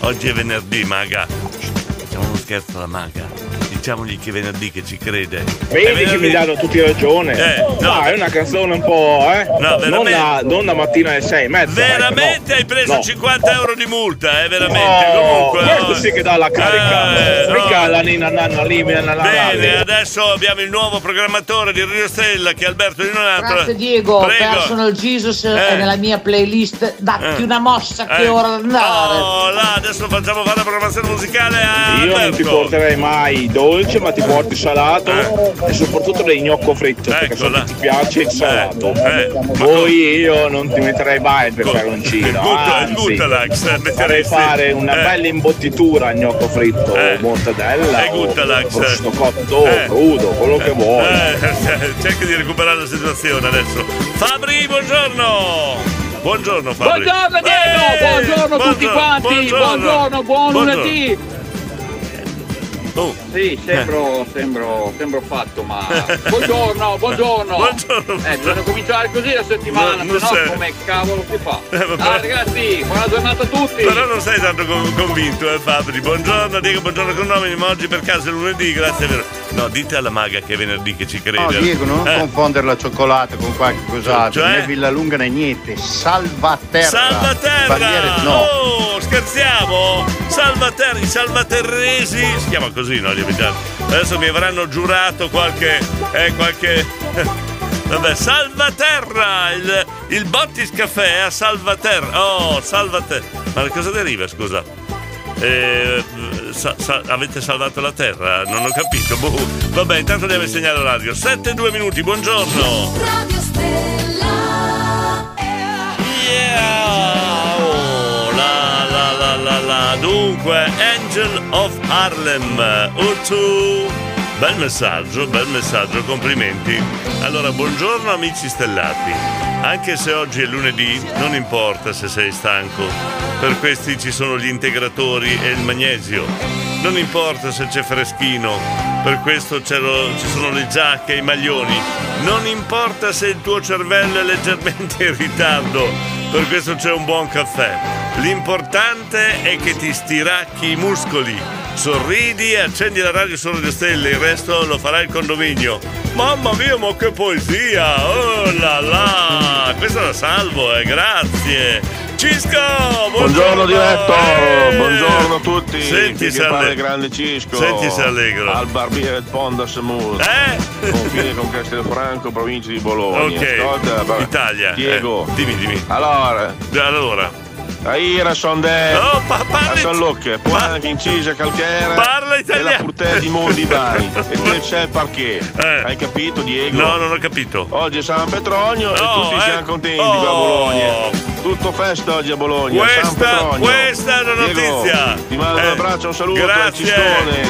Oggi è venerdì, maga. Facciamo uno scherzo alla maga. Diciamogli che venerdì che ci crede. Vedi che venerdì. mi danno tutti ragione. Eh, no. Ah, è una canzone un po', eh? No, non, veramente. la, non la mattina alle sei e mezza. Veramente ecco, hai preso no. 50 euro di multa, eh, veramente. Oh, Comunque, questo oh. sì che dà la carica. Eh, Mica no. la nina nanna lì, la Bene, adesso abbiamo il nuovo programmatore di Rio Stella che è Alberto Di Donato. Grazie Diego, Prego. Personal Jesus Eh. è nella mia playlist, datti Eh. una mossa che Eh. ora andare. Oh, là, adesso facciamo fare la programmazione musicale a Io non ti Alberto. porterei mai dolce, ma ti porti salato e soprattutto dei gnocco fritto, perché so che ti piace il salato. eh, Poi io non ti metterei mai il peperoncino, Gutta- anzi, Guttalax, eh, farei fare una eh. bella imbottitura al gnocco fritto, mortadella, Eh, o prosciutto cotto, Eh. crudo, quello che vuoi. Eh, cerca di recuperare la situazione adesso. Fabri, buongiorno! Buongiorno Fabri. Buongiorno Diego, Eh, buongiorno a tutti quanti, buongiorno, buon lunedì. Oh. Sì, sembro, sembro, sembro fatto, ma. Buongiorno, buongiorno. Buongiorno. Eh, bisogna cominciare così la settimana, No, se no come cavolo si fa? Eh. Ah, ragazzi, buona giornata a tutti. Però non sei tanto con- convinto, eh Fabri. Buongiorno Diego, buongiorno con nome, ma oggi per caso è lunedì, grazie vero. No, dite alla maga che è venerdì che ci crede. No, Diego, non Eh. confondere la cioccolata con qualche cos'altro. Cioè? Né Villa Lunga né niente. Salvaterra. Salvaterra! Bandiere, no. Oh, scherziamo? Salvaterra, i salvaterresi, si chiama così, no? Gli abitati. Adesso mi avranno giurato qualche. Eh, qualche. Vabbè, Salvaterra! Il, il Bottis Caffè a Salvaterra. Oh, Salvaterra. Ma da cosa deriva, scusa? Eh, sa- sa- avete salvato la terra? Non ho capito. Boh. Vabbè, intanto deve segnare radio. 7 2 minuti, buongiorno. Yeah! Oh, la la la la la. Dunque, Angel of Harlem. Utu. Bel messaggio, bel messaggio, complimenti. Allora, buongiorno amici stellati. Anche se oggi è lunedì, non importa se sei stanco. Per questi ci sono gli integratori e il magnesio. Non importa se c'è freschino, per questo lo- ci sono le giacche e i maglioni. Non importa se il tuo cervello è leggermente in ritardo, per questo c'è un buon caffè. L'importante è che ti stiracchi i muscoli. Sorridi e accendi la radio solo le stelle, il resto lo farà il condominio. Mamma mia, ma che poesia! Oh là là! Questa la salvo, eh, grazie! Cisco! Buongiorno diretto, Eh! buongiorno a tutti. Senti se parla alle- il grande Cisco. Senti se allegro. Al barbiere Ponda Semur. Eh? Confine con Castelfranco, provincia di Bologna. Ok. Ascolta, Italia. Diego. Eh, dimmi, dimmi. Allora. Allora. Aira sonde. Oh, pa- parli- A San Lucche, poi anche incisa calchera. Parla E italiano. la purtè di Mondi Bari. e te c'è il parquet. Hai capito, Diego? Eh. No, non ho capito. Oggi è San Petronio e No, tutti eh. siamo contenti Oh. qua a Bologna. Tutto festa oggi a Bologna. Questa, questa è Diego, notizia. Ti mando Eh, un abbraccio, un saluto al Grazie.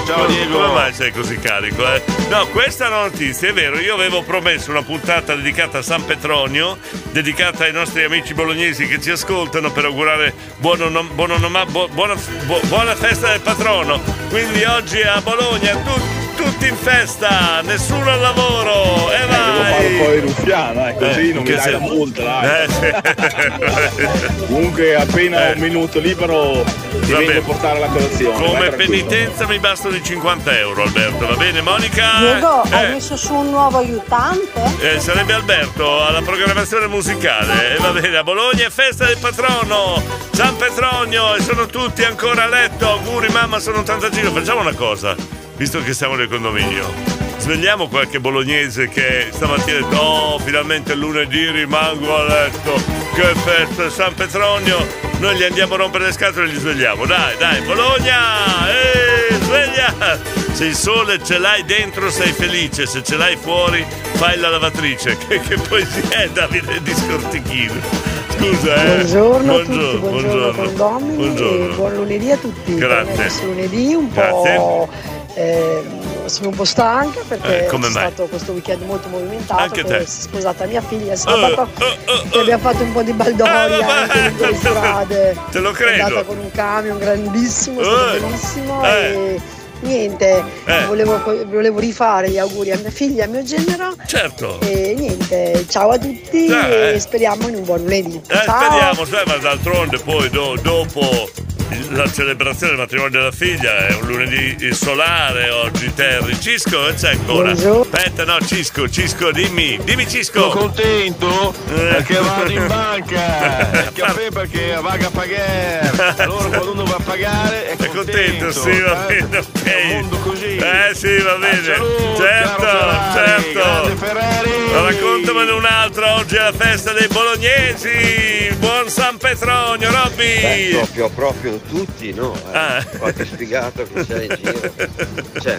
Ciao Come- Diego. Come mai sei così carico? eh? No, questa è una notizia, è vero. Io avevo promesso una puntata dedicata a San Petronio, dedicata ai nostri amici bolognesi che ci ascoltano per augurare buon onom- buon onoma- bu- buona, bu- buona festa del patrono. Quindi oggi a Bologna tu- tutti in festa, nessuno al lavoro. E Devo fare un po' vai! il ruffiano, eh, così Eh, non mi dai se- la multa, dai. Eh, sì. Comunque appena un minuto libero ti Va vengo a portare la colazione. vai Come penitenza mi bastano i 50 euro, Alberto. Va bene, Monica? Diego, hai Eh, messo su un nuovo aiutante? eh, sarebbe Alberto alla programmazione musicale. E va bene, a Bologna è festa del patrono, San Petronio, e sono tutti ancora a letto. Auguri, mamma, sono 85. Facciamo una cosa, visto che siamo nel condominio. Svegliamo qualche bolognese che stamattina ha detto Oh, finalmente lunedì rimango a letto. Che festa San Petronio. Noi gli andiamo a rompere le scatole e li svegliamo. Dai, dai, Bologna! Ehi, sveglia! Se il sole ce l'hai dentro sei felice. Se ce l'hai fuori fai la lavatrice. Che, che poesia è Davide di Scortichino Scusa eh. Buongiorno a tutti, buongiorno, buongiorno Buongiorno. buon lunedì a tutti. Grazie. Questo lunedì un po'. Ehm, sono un po' stanca perché Eh, è mai? stato questo weekend molto movimentato. Anche te. si è sposata mia figlia sabato e abbiamo fatto un po' di Eh, baldoria vabbè. anche le strade. Te lo È andata credo con un camion grandissimo, è stato Eh. bellissimo Eh. e niente, Eh. volevo, volevo rifare gli auguri a mia figlia e a mio genero. Certo E niente, ciao a tutti Eh. e speriamo in un buon lunedì. Eh, ciao. speriamo, sai, ma d'altronde poi do- dopo la celebrazione del matrimonio della figlia è un lunedì solare oggi, Terry. Cisco, c'è ancora? Buongiorno. Aspetta, no, Cisco, Cisco, dimmi, dimmi Cisco. Sono contento Eh. perché vado in banca. Il caffè perché vaga a pagare. Allora quando uno va a pagare è È contento, sì, va eh. bene, ok. È un mondo così. Eh sì, va bene. Salute, certo, caro Ferrari, certo. Ferrari. Raccontamene un'altra, oggi è la festa dei bolognesi. Buon San Petronio, Robby. Proprio, proprio tutti, no? Eh, Ah. Qualche sfigato che c'è in giro. Cioè,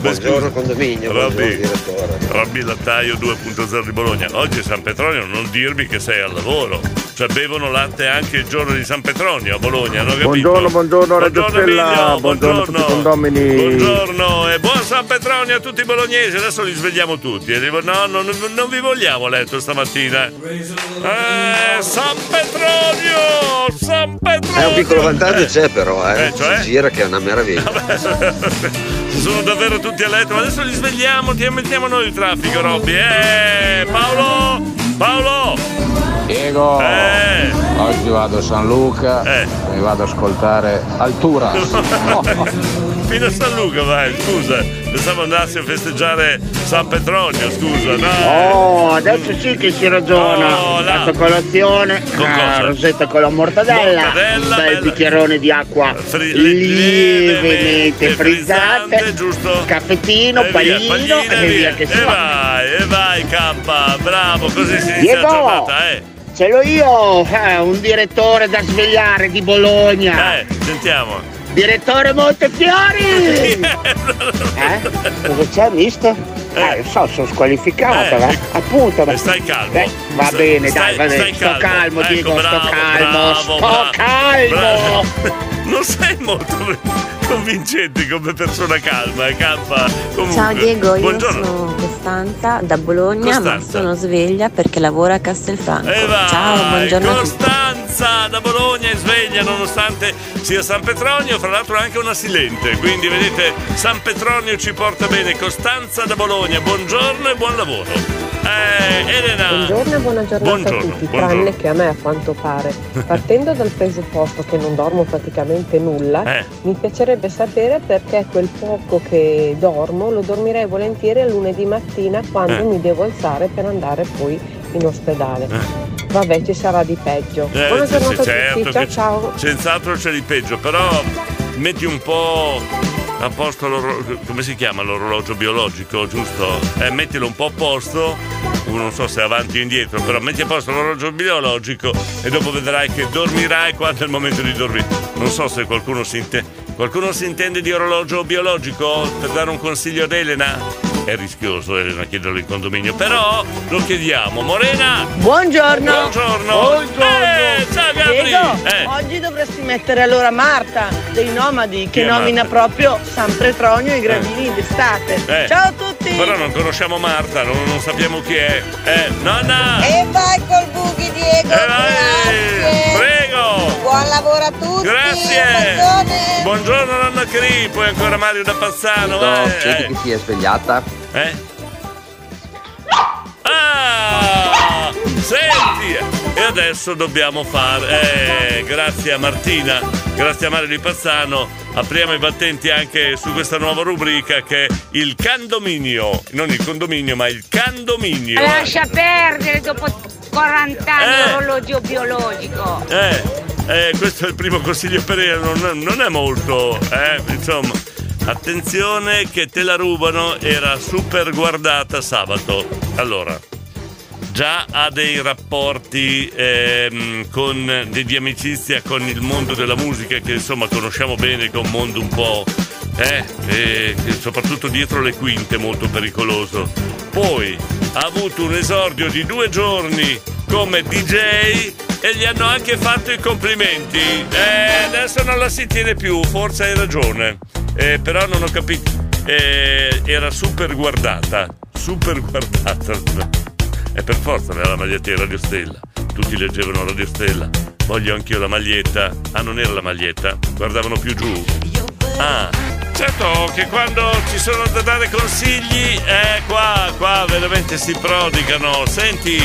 buongiorno condominio, Robby, buongiorno direttore. Robby Lattaio 2.0 di Bologna. Oggi San Petronio, non dirmi che sei al lavoro. Cioè bevono latte anche il giorno di San Petronio a Bologna, hanno capito? Buongiorno, buongiorno Radio Buongiorno, Stella, Emilio, buongiorno condomini. Buongiorno e buon San Petronio a tutti i bolognesi. Adesso li svegliamo tutti. E dico, no, no, non, non vi vogliamo a letto stamattina. Eh, San Petronio! San Petronio! Eh, un piccolo vantaggio c'è però, eh. Eh, cioè? Si gira che è una meraviglia. Sono davvero tutti a letto, ma adesso li svegliamo, ti mettiamo noi il traffico, Robby. Eh, Paolo! Paolo! Diego, Eh. oggi vado a San Luca Eh. mi vado ad ascoltare Altura. Fino a San Luca vai, scusa. Pensavo andassi a festeggiare San Petronio, scusa, no? Oh, adesso sì che si ragiona. Oh. Fatto colazione, Con una cosa? rosetta con la mortadella, Mortadella, un bel bella. bicchierone di acqua Fri- lievemente frizzante, frizzante, giusto? caffettino, E via, panino e via che si e va. vai, e vai K, bravo, così si inizia Diego! la giornata, eh. Ce l'ho io, eh, un direttore da svegliare di Bologna. Eh, sentiamo. Direttore Montefiori! eh? Cosa c'è, visto? Eh, so, sono squalificato, Eh, va? Appunto, va. Stai calmo. Eh, va Stai- bene, dai, va bene. stai Sto calmo, Ecco, Diego, bravo, sto calmo, bravo, sto bravo, calmo. Non sei molto. convincente come persona calma, eh, campa. Comunque, Ciao Diego, io Buongiorno. sono Costanza da Bologna, ma Costanza. sono sveglia perché lavoro a Castelfranco. E vai, Ciao, buongiorno. Costanza da Bologna è sveglia nonostante sia San Petronio, fra l'altro è anche una silente, quindi vedete San Petronio ci porta bene. Costanza da Bologna, buongiorno e buon lavoro. Eh, Elena. Buongiorno e buona giornata Buongiorno, a tutti, buongiorno. tranne che a me a quanto pare. Partendo dal presupposto che non dormo praticamente nulla, Eh. mi piacerebbe sapere perché quel poco che dormo lo dormirei volentieri a lunedì mattina quando Eh. mi devo alzare per andare poi in ospedale. Vabbè, ci sarà di peggio. Eh, buona giornata sì, a certo tutti, ciao che ciao. Senz'altro c'è di peggio, però metti un po' a posto l'orologio, come si chiama l'orologio biologico, giusto? Eh, mettilo un po' a posto, non so se avanti o indietro, però metti a posto l'orologio biologico e dopo vedrai che dormirai quando è il momento di dormire. Non so se qualcuno si intende. Qualcuno si intende di orologio biologico per dare un consiglio ad Elena? È rischioso Elena chiederlo in condominio, però lo chiediamo. Morena! Buongiorno. Buongiorno. Eh, ciao Gabri. Eh. oggi dovresti mettere allora Marta dei Nomadi che Chi nomina Marta? proprio San Petronio e i gradini d'estate. Eh. Ciao a tutti. Però non conosciamo Marta, non, non sappiamo chi è. Eh, nonna! E vai col bughi Diego. grazie. Prego. Buon lavoro a tutti. Grazie. Buongiorno nonna Cri, poi ancora Mario da Pazzano. vai. Senti Eh. che si è svegliata? Eh? Ah! Senti! E adesso dobbiamo fare. Eh, grazie a Martina, grazie a Mario di Pazzano. Apriamo i battenti anche su questa nuova rubrica che è il candominio. Non il condominio, ma il candominio. Lascia perdere dopo 40 anni Eh. orologio biologico. Eh, eh, questo è il primo consiglio per Elena, non, non è molto, eh, insomma. Attenzione che te la rubano, era super guardata sabato. Allora, già ha dei rapporti ehm, con, di, di amicizia con il mondo della musica che insomma conosciamo bene, che è un mondo un po', eh, eh, soprattutto dietro le quinte molto pericoloso. Poi ha avuto un esordio di due giorni come DJ e gli hanno anche fatto i complimenti. Eh, adesso non la si tiene più, forse hai ragione. Eh, però non ho capito. Eh, era super guardata, super guardata. E per forza aveva la maglietta di Radio Stella. Tutti leggevano Radio Stella. Voglio anch'io la maglietta. Ah, non era la maglietta, guardavano più giù. Ah, certo che quando ci sono da dare consigli, eh, qua, qua veramente si prodigano. Senti,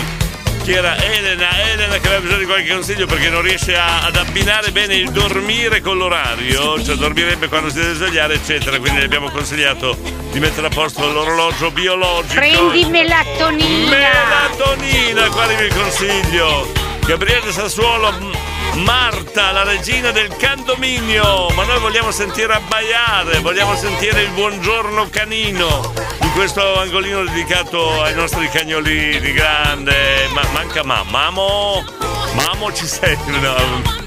chi era Elena, Elena che aveva bisogno di qualche consiglio perché non riesce a- ad abbinare bene il dormire con l'orario, cioè dormirebbe quando si deve svegliare, eccetera. Quindi le abbiamo consigliato di mettere a posto l'orologio biologico. Prendi melatonina. Melatonina, quale vi consiglio? Gabriele Sassuolo, M- Marta, la regina del candominio. Ma noi vogliamo sentire abbaiare, vogliamo sentire il buongiorno canino in questo angolino dedicato ai nostri cagnolini. Grande, ma manca mamma. Mamo, Mamo ci sei. No.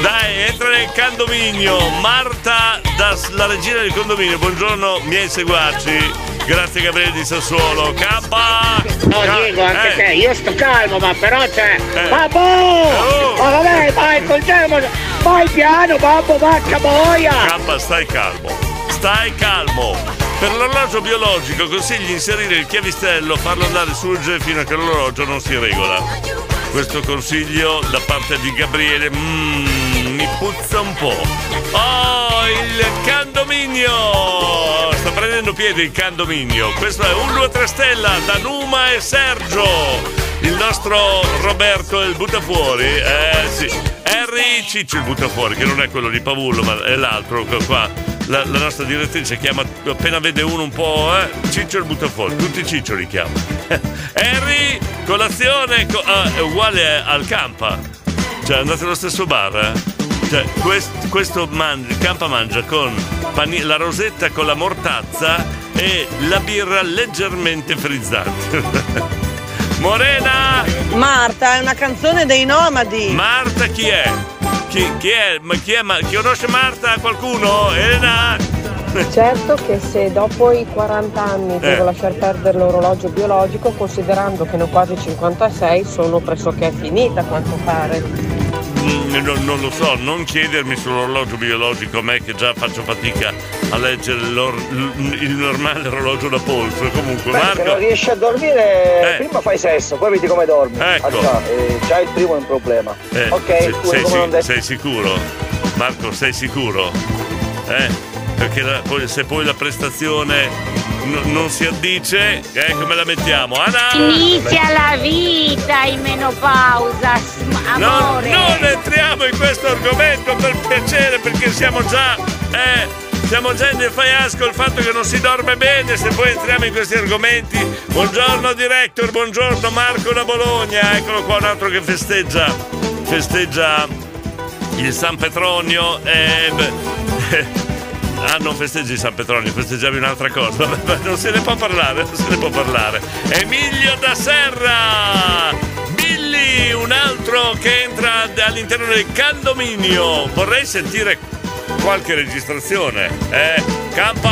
Dai, entra nel condominio. Marta, da, la regina del condominio. Buongiorno, miei seguaci. Grazie Gabriele di Sassuolo. Kappa! No Diego, anche Eh. te, io sto calmo, ma però c'è. Eh. Babbo! Oh. Ma vabbè, vai, coltiamo! Vai piano, babbo, vacca boia! Kappa, stai calmo. Stai calmo. Per l'orologio biologico consigli di inserire il chiavistello, farlo andare su e giù fino a che l'orologio non si regola. Questo consiglio da parte di Gabriele mm, mi puzza un po'. Oh, il candominio! Sta prendendo piede il candominio. Questo è un 2 3 stella da Numa e Sergio. Il nostro Roberto il buttafuori. Eh sì. Harry Ciccio il buttafuori, che non è quello di Pavullo, ma è l'altro qua-. La, la nostra direttrice chiama appena vede uno un po', eh, Ciccio il buttafuori, tutti Ciccio li chiama. Harry, colazione co- ah, è uguale al campa. Cioè, andate allo stesso bar, eh? Cioè, quest- questo man- campa mangia con pani- la rosetta con la mortazza e la birra leggermente frizzante. Morena! Marta, è una canzone dei Nomadi. Marta chi è? Chi, chi è? Ma chi è? Ma chi conosce Marta? Qualcuno? Elena? Certo che se dopo i 40 anni devo Eh. lasciar perdere l'orologio biologico, considerando che ne ho quasi 56, sono pressoché finita a quanto pare. Non, non lo so, non chiedermi sull'orologio biologico, a me che già faccio fatica a leggere il normale orologio da polso. Comunque, Beh, se Marco. non riesci a dormire, Eh. prima fai sesso, poi vedi come dormi. Ecco. Già, eh, già il primo è un problema. Eh, ok, se- tu sei, detto. sei sicuro? Marco, sei sicuro? Eh? Perché la- poi- se poi la prestazione n- non si addice, eh, come la mettiamo? Anna! Inizia la vita in menopausa, s- No, amore. non entriamo in questo argomento per piacere perché siamo già. Eh, siamo già in defaiasco il fatto che non si dorme bene se poi entriamo in questi argomenti. Buongiorno director, buongiorno Marco da Bologna, eccolo qua un altro che festeggia. Festeggia il San Petronio e. beh, Ah, non festeggi San Petronio, festeggiavi un'altra cosa. Non se ne può parlare, non se ne può parlare. Emilio da Serra! Billy, un altro che entra all'interno del condominio. Vorrei sentire qualche registrazione. Eh, campa!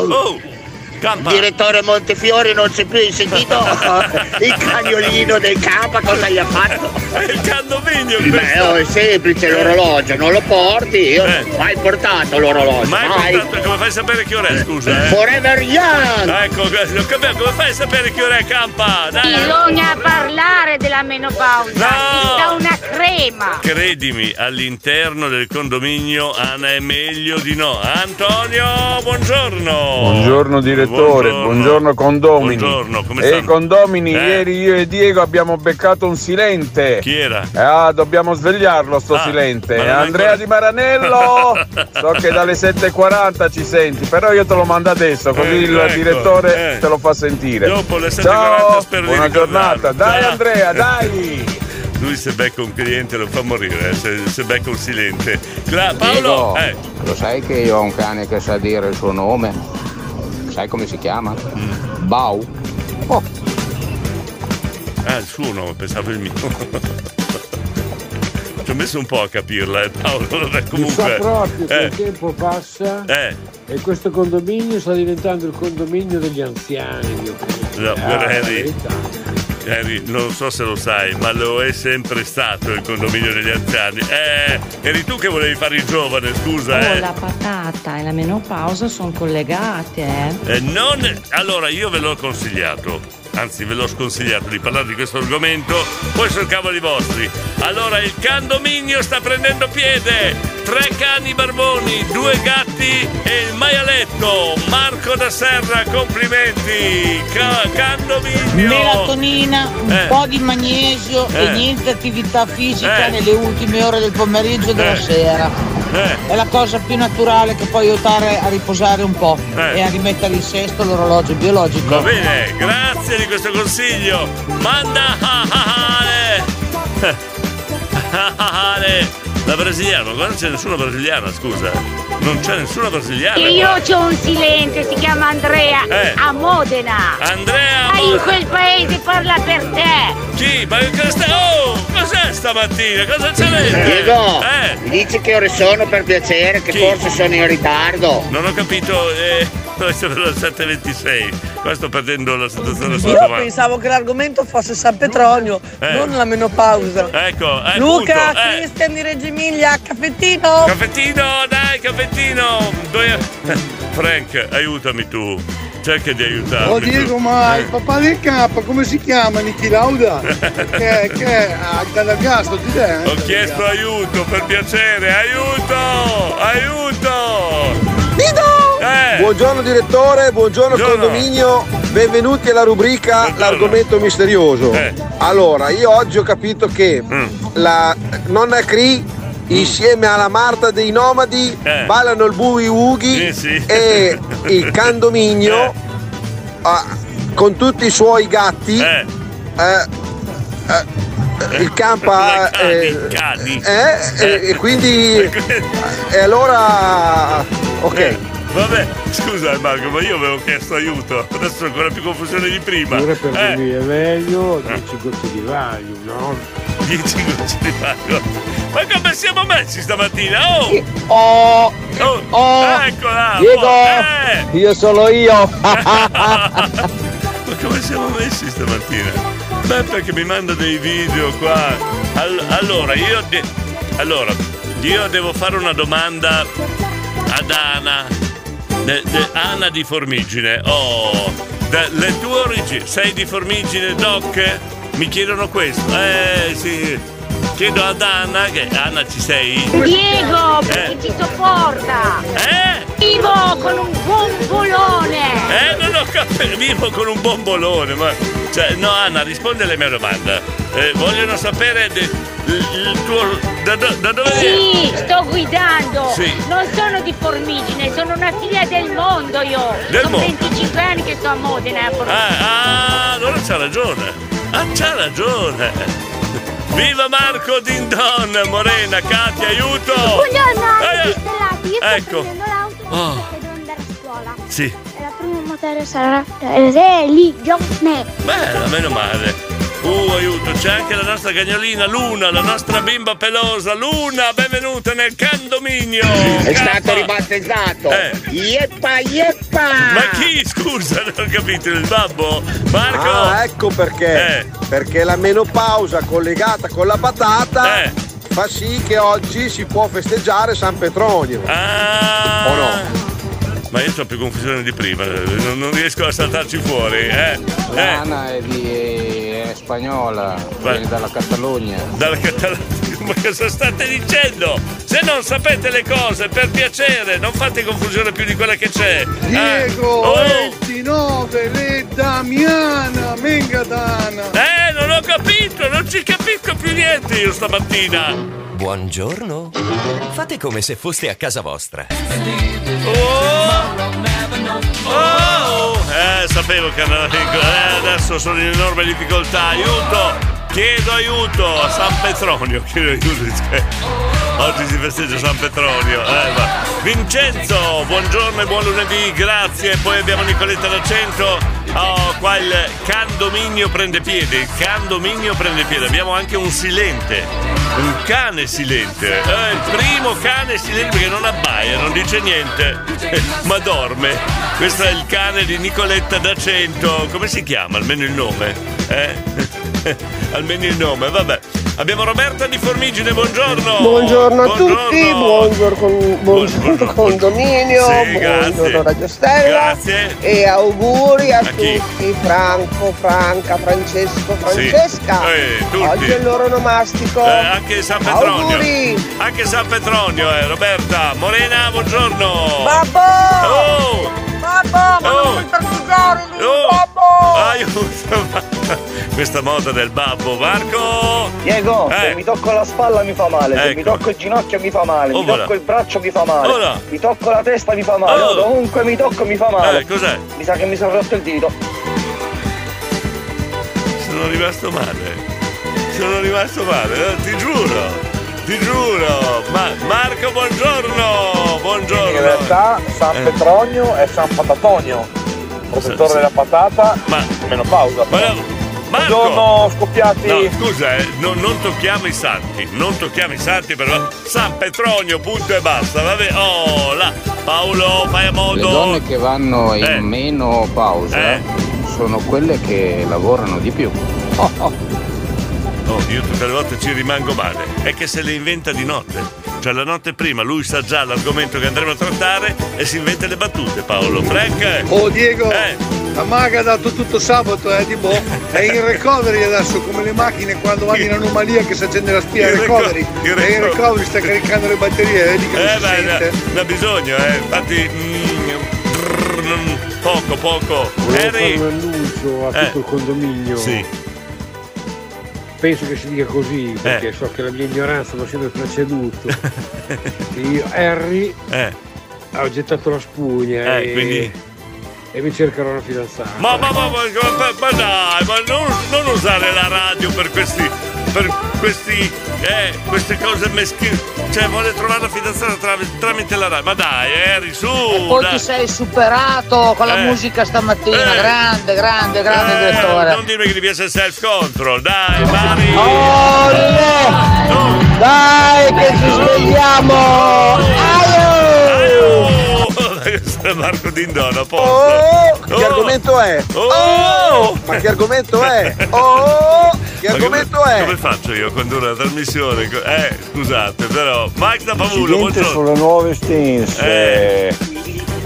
Oh, campa! Direttore Montefiore non c'è più, hai sentito? Il cagnolino del campa cosa gli ha fatto? È il condominio Beh, oh, è semplice l'orologio, non lo porti, io Eh. mai portato l'orologio. Ma mai. hai contato- come fai a sapere che ora è, scusa? Eh? Forever Young! Ecco, capito, come fai a sapere che ora è campa? Dai! Bisogna parlare della menopausa. No! Sta una crema. Credimi, all'interno del condominio Anna è meglio di no. Antonio, buongiorno! Buongiorno direttore, buongiorno, condomini. Buongiorno, come stanno? condomini, Eh. ieri io e Diego abbiamo beccato un silente. Chi era? Ah, dobbiamo svegliarlo sto Ah, silente. Andrea ancora- di Maranello! so che dalle 7.40 ci senti, però io te lo mando adesso, così Eh, il ecco, direttore eh. te lo fa sentire. Dopo le 7.40 Ciao, spero di buona ricordarlo. giornata. Dai Ciao. Andrea, dai! Lui se becca un cliente lo fa morire, eh, se, se becca un silente. Diego, Paolo, eh, lo sai che io ho un cane che sa dire il suo nome? Sai come si chiama? Bau. ah, il suo nome, pensavo il mio. Ci ho messo un po' a capirla, eh, Paolo. Vabbè, Mi comunque. sa proprio che eh, il tempo passa eh, e questo condominio sta diventando il condominio degli anziani. Io credo. No, Ah, guarda, la Harry. non so se lo sai, ma lo è sempre stato il condominio degli anziani. Eh, eri tu che volevi fare il giovane, scusa, Oh, eh. la patata e la menopausa sono collegate, eh. Eh, non... Allora, io ve l'ho consigliato, anzi ve l'ho sconsigliato di parlare di questo argomento, poi sono cavoli vostri. Allora, il condominio sta prendendo piede. Tre cani barboni, due gatti e il maialetto. Marco da Serra, complimenti. Ca- condominio. Melatonina, un Eh. po' di magnesio Eh. e niente attività fisica Eh. nelle ultime ore del pomeriggio e della Eh. sera. Eh. È la cosa più naturale che può aiutare a riposare un po' Eh. e a rimettere in sesto l'orologio biologico. Va bene, grazie di questo consiglio. Manda La brasiliana, ma non c'è nessuna brasiliana, scusa. Non c'è nessuna brasiliana. Io qua. c'ho un silente, si chiama Andrea, Eh. a Modena. Andrea! Ma in quel paese parla per te. Chi? Ma che sta... Oh! Cos'è stamattina? Cosa c'è Diego, Eh! mi dici che ore sono per piacere, che Chi? forse sono in ritardo. Non ho capito, eh, dove siamo alle 7.26. Qua sto perdendo la situazione sotto Io pensavo che l'argomento fosse San Petronio, Eh. non la menopausa. Ecco, eh, Luca, appunto, eh. Cristian di Reggio Emilia, caffettino! Caffettino, dai, caffettino! Dove- Frank, aiutami tu. Cerca di aiutarmi. Oh Diego, tu. ma Eh. il papà del K come si chiama? Niki Lauda? che, che è ah, dall'ergastolo di te? eh? Ho chiesto aiuto, per piacere, aiuto! Aiuto! Eh. Buongiorno direttore, buongiorno, condominio, benvenuti alla rubrica L'argomento misterioso. Eh. Allora, io oggi ho capito che Mm. la nonna Cree insieme alla Marta dei Nomadi ballano il Boogie Woogie e il condominio ah, con tutti i suoi gatti eh, eh, il campa eh, eh, e, e quindi e allora ok Vabbè, scusa Marco, ma io avevo chiesto aiuto. Adesso ho ancora più confusione di prima. Pure per Eh. dormire meglio, 10 gocce di Valium, no? 10 gocce di Valium. Ma come siamo messi stamattina? Oh! Oh! Oh! Eccola! Diego! oh, eh! Io sono io! Ma come siamo messi stamattina? Beh, perché mi manda dei video qua. All- allora, io. de- allora, io devo fare una domanda ad Ana. De- de- Ana di Formigine. Oh, le tue origini. Sei di Formigine, Doc? Mi chiedono questo. Eh, sì. Chiedo ad Anna che. Anna, ci sei? Diego, perché Eh. ti sopporta! Eh? Vivo con un bombolone! Eh, non ho capito, vivo con un bombolone, ma... Cioè, no, Anna, rispondi alle mie domande. Eh, vogliono sapere de- il, tuo... Da, do- da dove Sì, sto guidando! Sì. Non sono di Formigine, sono una figlia del mondo io! Del sono mondo? 25 anni che sto a Modena a Formigine. Ah, ah, allora c'ha ragione. Ah, c'ha ragione. Viva Marco Dindon, Morena, Katia, aiuto! Buongiorno, Eh, ecco. Oh. perché devo andare a scuola. Sì, E la prima motore sarà religione. bella, meno male. Uh, aiuto, c'è anche la nostra cagnolina Luna, la nostra bimba pelosa. Luna, benvenuta nel candominio! È Kappa. stato ribattezzato. Eh. Yeppa, yeppa. Ma chi? Scusa, non ho capito, il babbo? Marco? Ah, ecco perché. Eh. Perché la menopausa collegata con la patata Eh. Fa sì che oggi si può festeggiare San Petronio. Ah! O no? Ma io ho più confusione di prima, non, non riesco a saltarci fuori, eh? eh. Lana è, di, è spagnola, viene dalla Catalogna. Dalla Catalogna. Ma cosa state dicendo? Se non sapete le cose, per piacere, non fate confusione più di quella che c'è. Diego, Oh. 29, le Damiana, Mengadana. Eh, non ho capito, non ci capisco più niente io stamattina. Buongiorno. Fate come se foste a casa vostra. Oh! Eh, sapevo che andava in eh, adesso sono in enorme difficoltà. Aiuto! Chiedo aiuto a San Petronio. Chiedo aiuto. Oggi si festeggia San Petronio. Eh. Vincenzo, buongiorno e buon lunedì, grazie. Poi abbiamo Nicoletta d'Accento. Oh, qua il candominio prende piede. Il candominio prende piede. Abbiamo anche un silente. Un cane silente. Eh, il primo cane silente perché non abbaia, non dice niente, ma dorme. Questo è il cane di Nicoletta d'Accento. Come si chiama? Almeno il nome. Eh? Almeno il nome, vabbè. Abbiamo Roberta di Formigine, buongiorno. Buongiorno a tutti, buongiorno, con, buongiorno condominio, Sì, grazie. buongiorno Radio Stella Grazie. e auguri a, A chi? tutti, Franco, Franca, Francesco, Sì. Francesca. Eh, tutti. Oggi è il loro onomastico. Eh, anche San Petronio. Auguri. Anche San Petronio, eh, Roberta. Morena, buongiorno. Babbo! Oh! Babbo, ma Oh. non puoi parcheggiare lì, Oh. babbo! Aiuto! Questa moda del babbo, Marco! Diego, Eh. se mi tocco la spalla mi fa male, se Ecco. mi tocco il ginocchio mi fa male, Oh, mi voilà. tocco il braccio mi fa male, Voilà. mi tocco la testa mi fa male, Oh. dovunque mi tocco mi fa male. Eh, cos'è? Mi sa che mi sono rotto il dito. Sono rimasto male. Sono rimasto male, eh, ti giuro. Ti giuro. Ma Marco, buongiorno. Buongiorno. In realtà San Eh. Petronio è San Patatonio, protettore della patata, Ma menopausa. Ma Marco! Buongiorno scoppiati. No, scusa, eh, no- non tocchiamo i santi, non tocchiamo i santi, però San Petronio, punto e basta, vabbè. Oh, là, Paolo, fai a Le modo. donne che vanno in Eh. meno pausa Eh. sono quelle che lavorano di più. Oh, oh. Io tutte le volte ci rimango male. È che se le inventa di notte. Cioè la notte prima lui sa già l'argomento che andremo a trattare e si inventa le battute, Paolo. Frank? Oh Diego, Eh. la maga ha dato tutto sabato, eh, di boh. È in recovery adesso, come le macchine quando vanno in anomalia che si accende la spia, Il recovery. reco- il È in reco- recovery, sta caricando le batterie, vedi che non Eh, si beh, sente. ne- ne ha bisogno, eh. Infatti. mm, mm, poco, poco. Volevo fare Harry. un annuncio a Eh. tutto il condominio. Sì. Penso che si dica così, Eh. perché so che la mia ignoranza ha sempre preceduto. Io, Harry, Eh. ho gettato la spugna Eh, e, quindi- e mi cercherò una fidanzata. Ma, ma, ma, ma, ma- ma dai, ma non, non usare la radio per questi. Per questi. eh, queste cose meschine. Cioè, vuole trovare la fidanzata tra- tramite la radio. Ma dai, Harry, su! Poi dai. ti sei superato con la Eh. musica stamattina, Eh. grande, grande, grande Eh, direttore. non dirmi che ti piace il self control, dai, Mari! Dai che ci svegliamo! Aio! Questa Marco Dindona, posto. Oh, che Oh. argomento è? Oh! ma che argomento è? Oh, che Ma argomento come, è? Come faccio io a condurre la trasmissione? Eh, scusate, però. Max da Incidente buongiorno. sulle nuove stense Eh.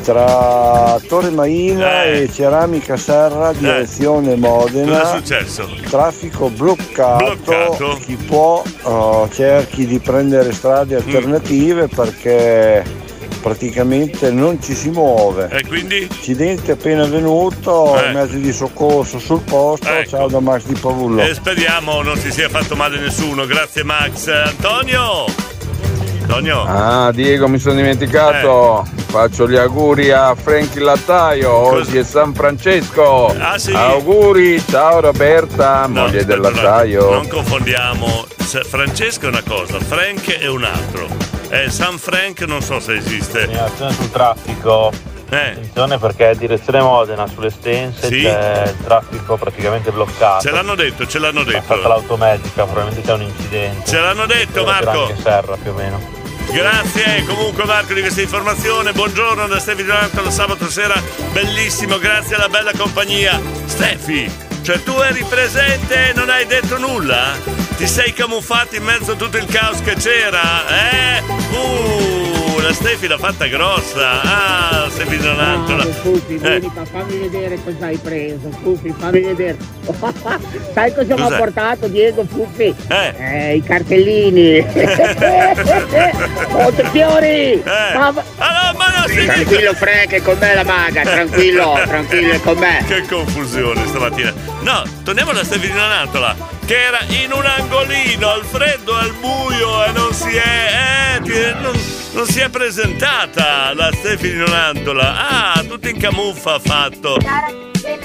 tra Torre Maina Eh. e Ceramica Serra, direzione Modena. Cosa è successo? Traffico bloccato, Bloccato. chi può oh, cerchi di prendere strade alternative perché praticamente non ci si muove. E quindi? Incidente appena avvenuto, Eh. mezzi di soccorso sul posto, Ecco. ciao da Max di Pavullo. E speriamo non si sia fatto male nessuno. Grazie Max. Antonio! Antonio? Ah, Diego, mi sono dimenticato. Faccio gli auguri a Frankie Lattaio. Oggi è San Francesco. Ah, sì? Auguri, ciao Roberta, No, moglie del lattaio. Non confondiamo. Francesco è una cosa, Frank è un altro. Eh, San Frank non so se esiste. Segnalazione sul traffico. Attenzione perché è direzione Modena sulle stense Sì. c'è il traffico praticamente bloccato. Ce l'hanno detto, ce l'hanno È stata detto. l'automedica, probabilmente c'è un incidente. Ce l'hanno detto, Marco. Anche Serra più o meno. Grazie comunque Marco di questa informazione. Buongiorno da Stefi Donato sabato sera. Bellissimo, grazie alla bella compagnia. Stefi, cioè tu eri presente e non hai detto nulla? Ti sei camuffato in mezzo a tutto il caos che c'era? Eh? Uh, la Stefi l'ha fatta grossa. Ah, Stefi Donatola. Pupi, Eh. vieni qua, fammi vedere cosa hai preso. Pupi, fammi vedere. Sai cosa mi ha portato Diego Pupi? Eh. i cartellini. Montefiori! Ma- Tranquillo Frank, è con me la maga, tranquillo, tranquillo, è con me. Che confusione stamattina. No, torniamo da Stefi Donatola, che era in un angolino al freddo, al buio e non si è. Eh, non, non si è presentata la Stefi Donatola. Ah, tutto in camuffa ha fatto.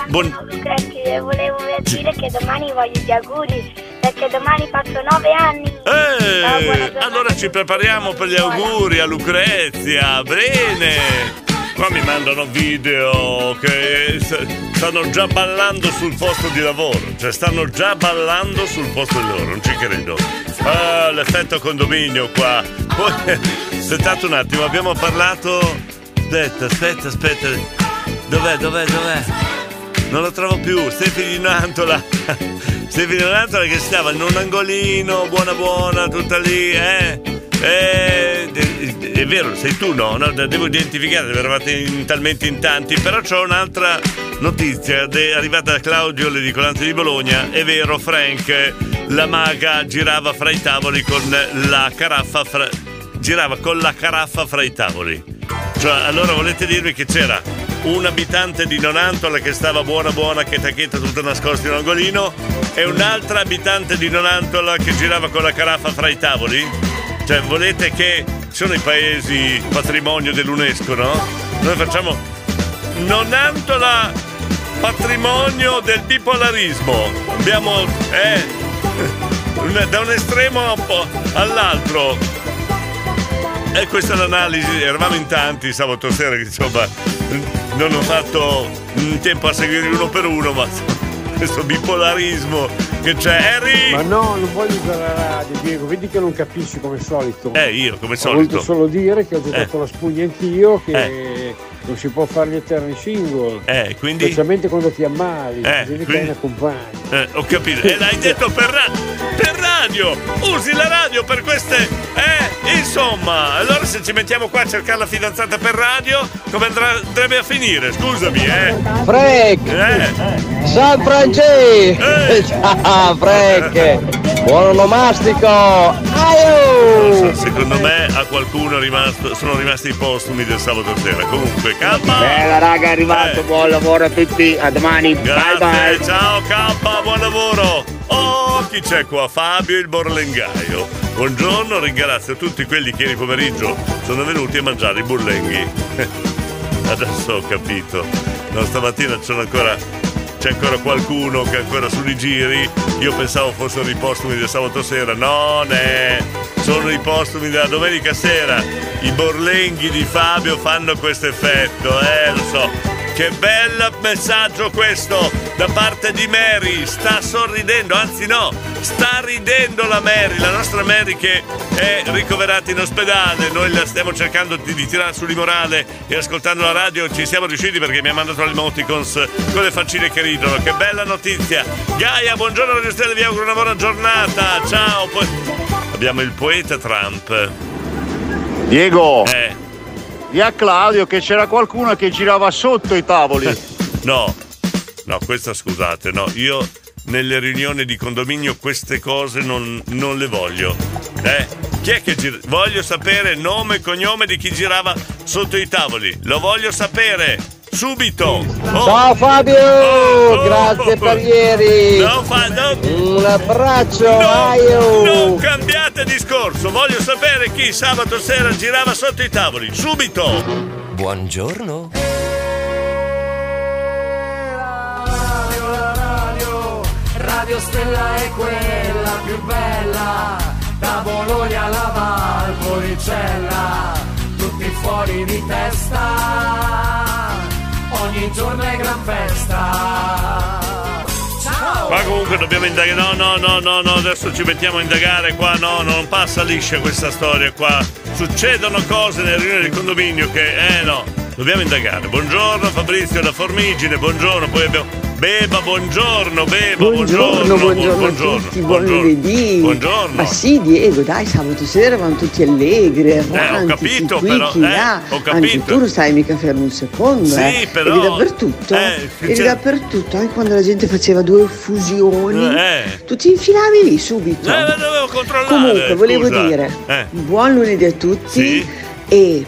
Buon- Grazie, volevo dire che domani voglio gli auguri perché domani faccio nove anni. Eh, allora ci prepariamo per gli auguri a Lucrezia. Bene. Qua mi mandano video che stanno già ballando sul posto di lavoro. Cioè stanno già ballando sul posto di lavoro, non ci credo. Ah, l'effetto condominio qua. Poi, aspettate un attimo, abbiamo parlato. Aspetta, aspetta, aspetta. Dov'è, dov'è, dov'è? Non lo trovo più, Stefani Nantola. Stefani Nantola che stava in un angolino, buona buona, tutta lì, eh? Eh, è, è vero, sei tu, no? no? Devo identificare, eravate in, talmente in tanti, però c'ho un'altra notizia de- arrivata da Claudio Ledicolante di Bologna. È vero, Frank, la maga girava fra i tavoli con la caraffa fra... girava con la caraffa fra i tavoli. Cioè, allora volete dirmi che c'era un abitante di Nonantola che stava buona buona, che tacchetta tutta nascosta in un angolino, e un'altra abitante di Nonantola che girava con la caraffa fra i tavoli? Cioè, volete che sono i paesi patrimonio dell'UNESCO, no? Noi facciamo Nonantola patrimonio del bipolarismo. Abbiamo, eh, da un estremo all'altro. E questa è l'analisi, eravamo in tanti sabato sera insomma non ho fatto in tempo a seguire uno per uno, ma questo bipolarismo che c'è. Harry! Ma no, non voglio usare la radio, Diego, vedi che non capisci come solito. Eh, io come solito. voluto solo dire che ho giocato Eh. la spugna anch'io, che non si può fare gli eterni single. Eh, quindi? Specialmente quando ti ammali, Eh, devi che quindi- una compagna. Eh, ho capito. E l'hai detto per, ra- per radio! Usi la radio per queste. Eh, insomma. Allora se ci mettiamo qua a cercare la fidanzata per radio, come andrà- andrebbe a finire? Scusami, eh. Frank! Eh. San Francesco! Ciao Frank! Buon onomastico! Aio! Secondo me a qualcuno rimasto, sono rimasti i postumi del sabato sera. Comunque, calma! Bella raga, è arrivato, Eh. buon lavoro a tutti, a domani, Grazie, bye bye. ciao K, buon lavoro! Oh, chi c'è qua? Fabio il Borlengaio. Buongiorno, ringrazio tutti quelli che ieri pomeriggio sono venuti a mangiare i burlenghi. Adesso ho capito. No, stamattina c'è ancora, c'è ancora qualcuno che è ancora sugli giri. Io pensavo fossero i postumi del sabato sera. Non è! Sono i postumi della domenica sera. I borlenghi di Fabio fanno questo effetto, eh, lo so. Che bel messaggio questo! Da parte di Mary. Sta sorridendo, anzi no, sta ridendo la Mary, la nostra Mary che è ricoverata in ospedale. Noi la stiamo cercando di, di tirare su di morale e ascoltando la radio ci siamo riusciti perché mi ha mandato l'emoticons con le faccine che ridono. Che bella notizia. Gaia, buongiorno Radio Stelle, vi auguro una buona giornata. Ciao. Poi abbiamo il poeta Trump. Diego, Eh. di a Claudio che c'era qualcuno che girava sotto i tavoli. No, no, questa scusate, no, io nelle riunioni di condominio queste cose non, non le voglio. Eh? Chi è che gira? Voglio sapere nome e cognome di chi girava sotto i tavoli. Lo voglio sapere subito. Oh. Ciao Fabio, grazie per ieri. No, fa- no. Un abbraccio, No, aio. non cambiate discorso, voglio sapere chi sabato sera girava sotto i tavoli, subito! Buongiorno. Radio Stella è quella più bella, da Bologna alla Valpolicella, tutti fuori di testa, ogni giorno è gran festa. Ciao! Qua comunque dobbiamo indagare. No, no, no, no, no, adesso ci mettiamo a indagare qua. No, non passa liscia questa storia qua. Succedono cose nelle riunioni del condominio che. Eh no, dobbiamo indagare. Buongiorno Fabrizio da Formigine, buongiorno. Poi abbiamo. Beba, buongiorno, Beba, buongiorno. Buongiorno, buongiorno, a tutti, buon lunedì. Buongiorno. Ma sì, Diego, dai, sabato sera vanno tutti allegri, erranti, capito, qui, però, chi eh, là. ho Anche capito. tu non stai mica fermo un secondo, Sì, eh. però- Eri dappertutto. eh, Eri c'è- dappertutto, anche quando la gente faceva due fusioni. Eh. Tu ti infilavi lì subito. Eh, dovevo controllare. Comunque, volevo scusa. dire, Eh. buon lunedì a tutti Sì. e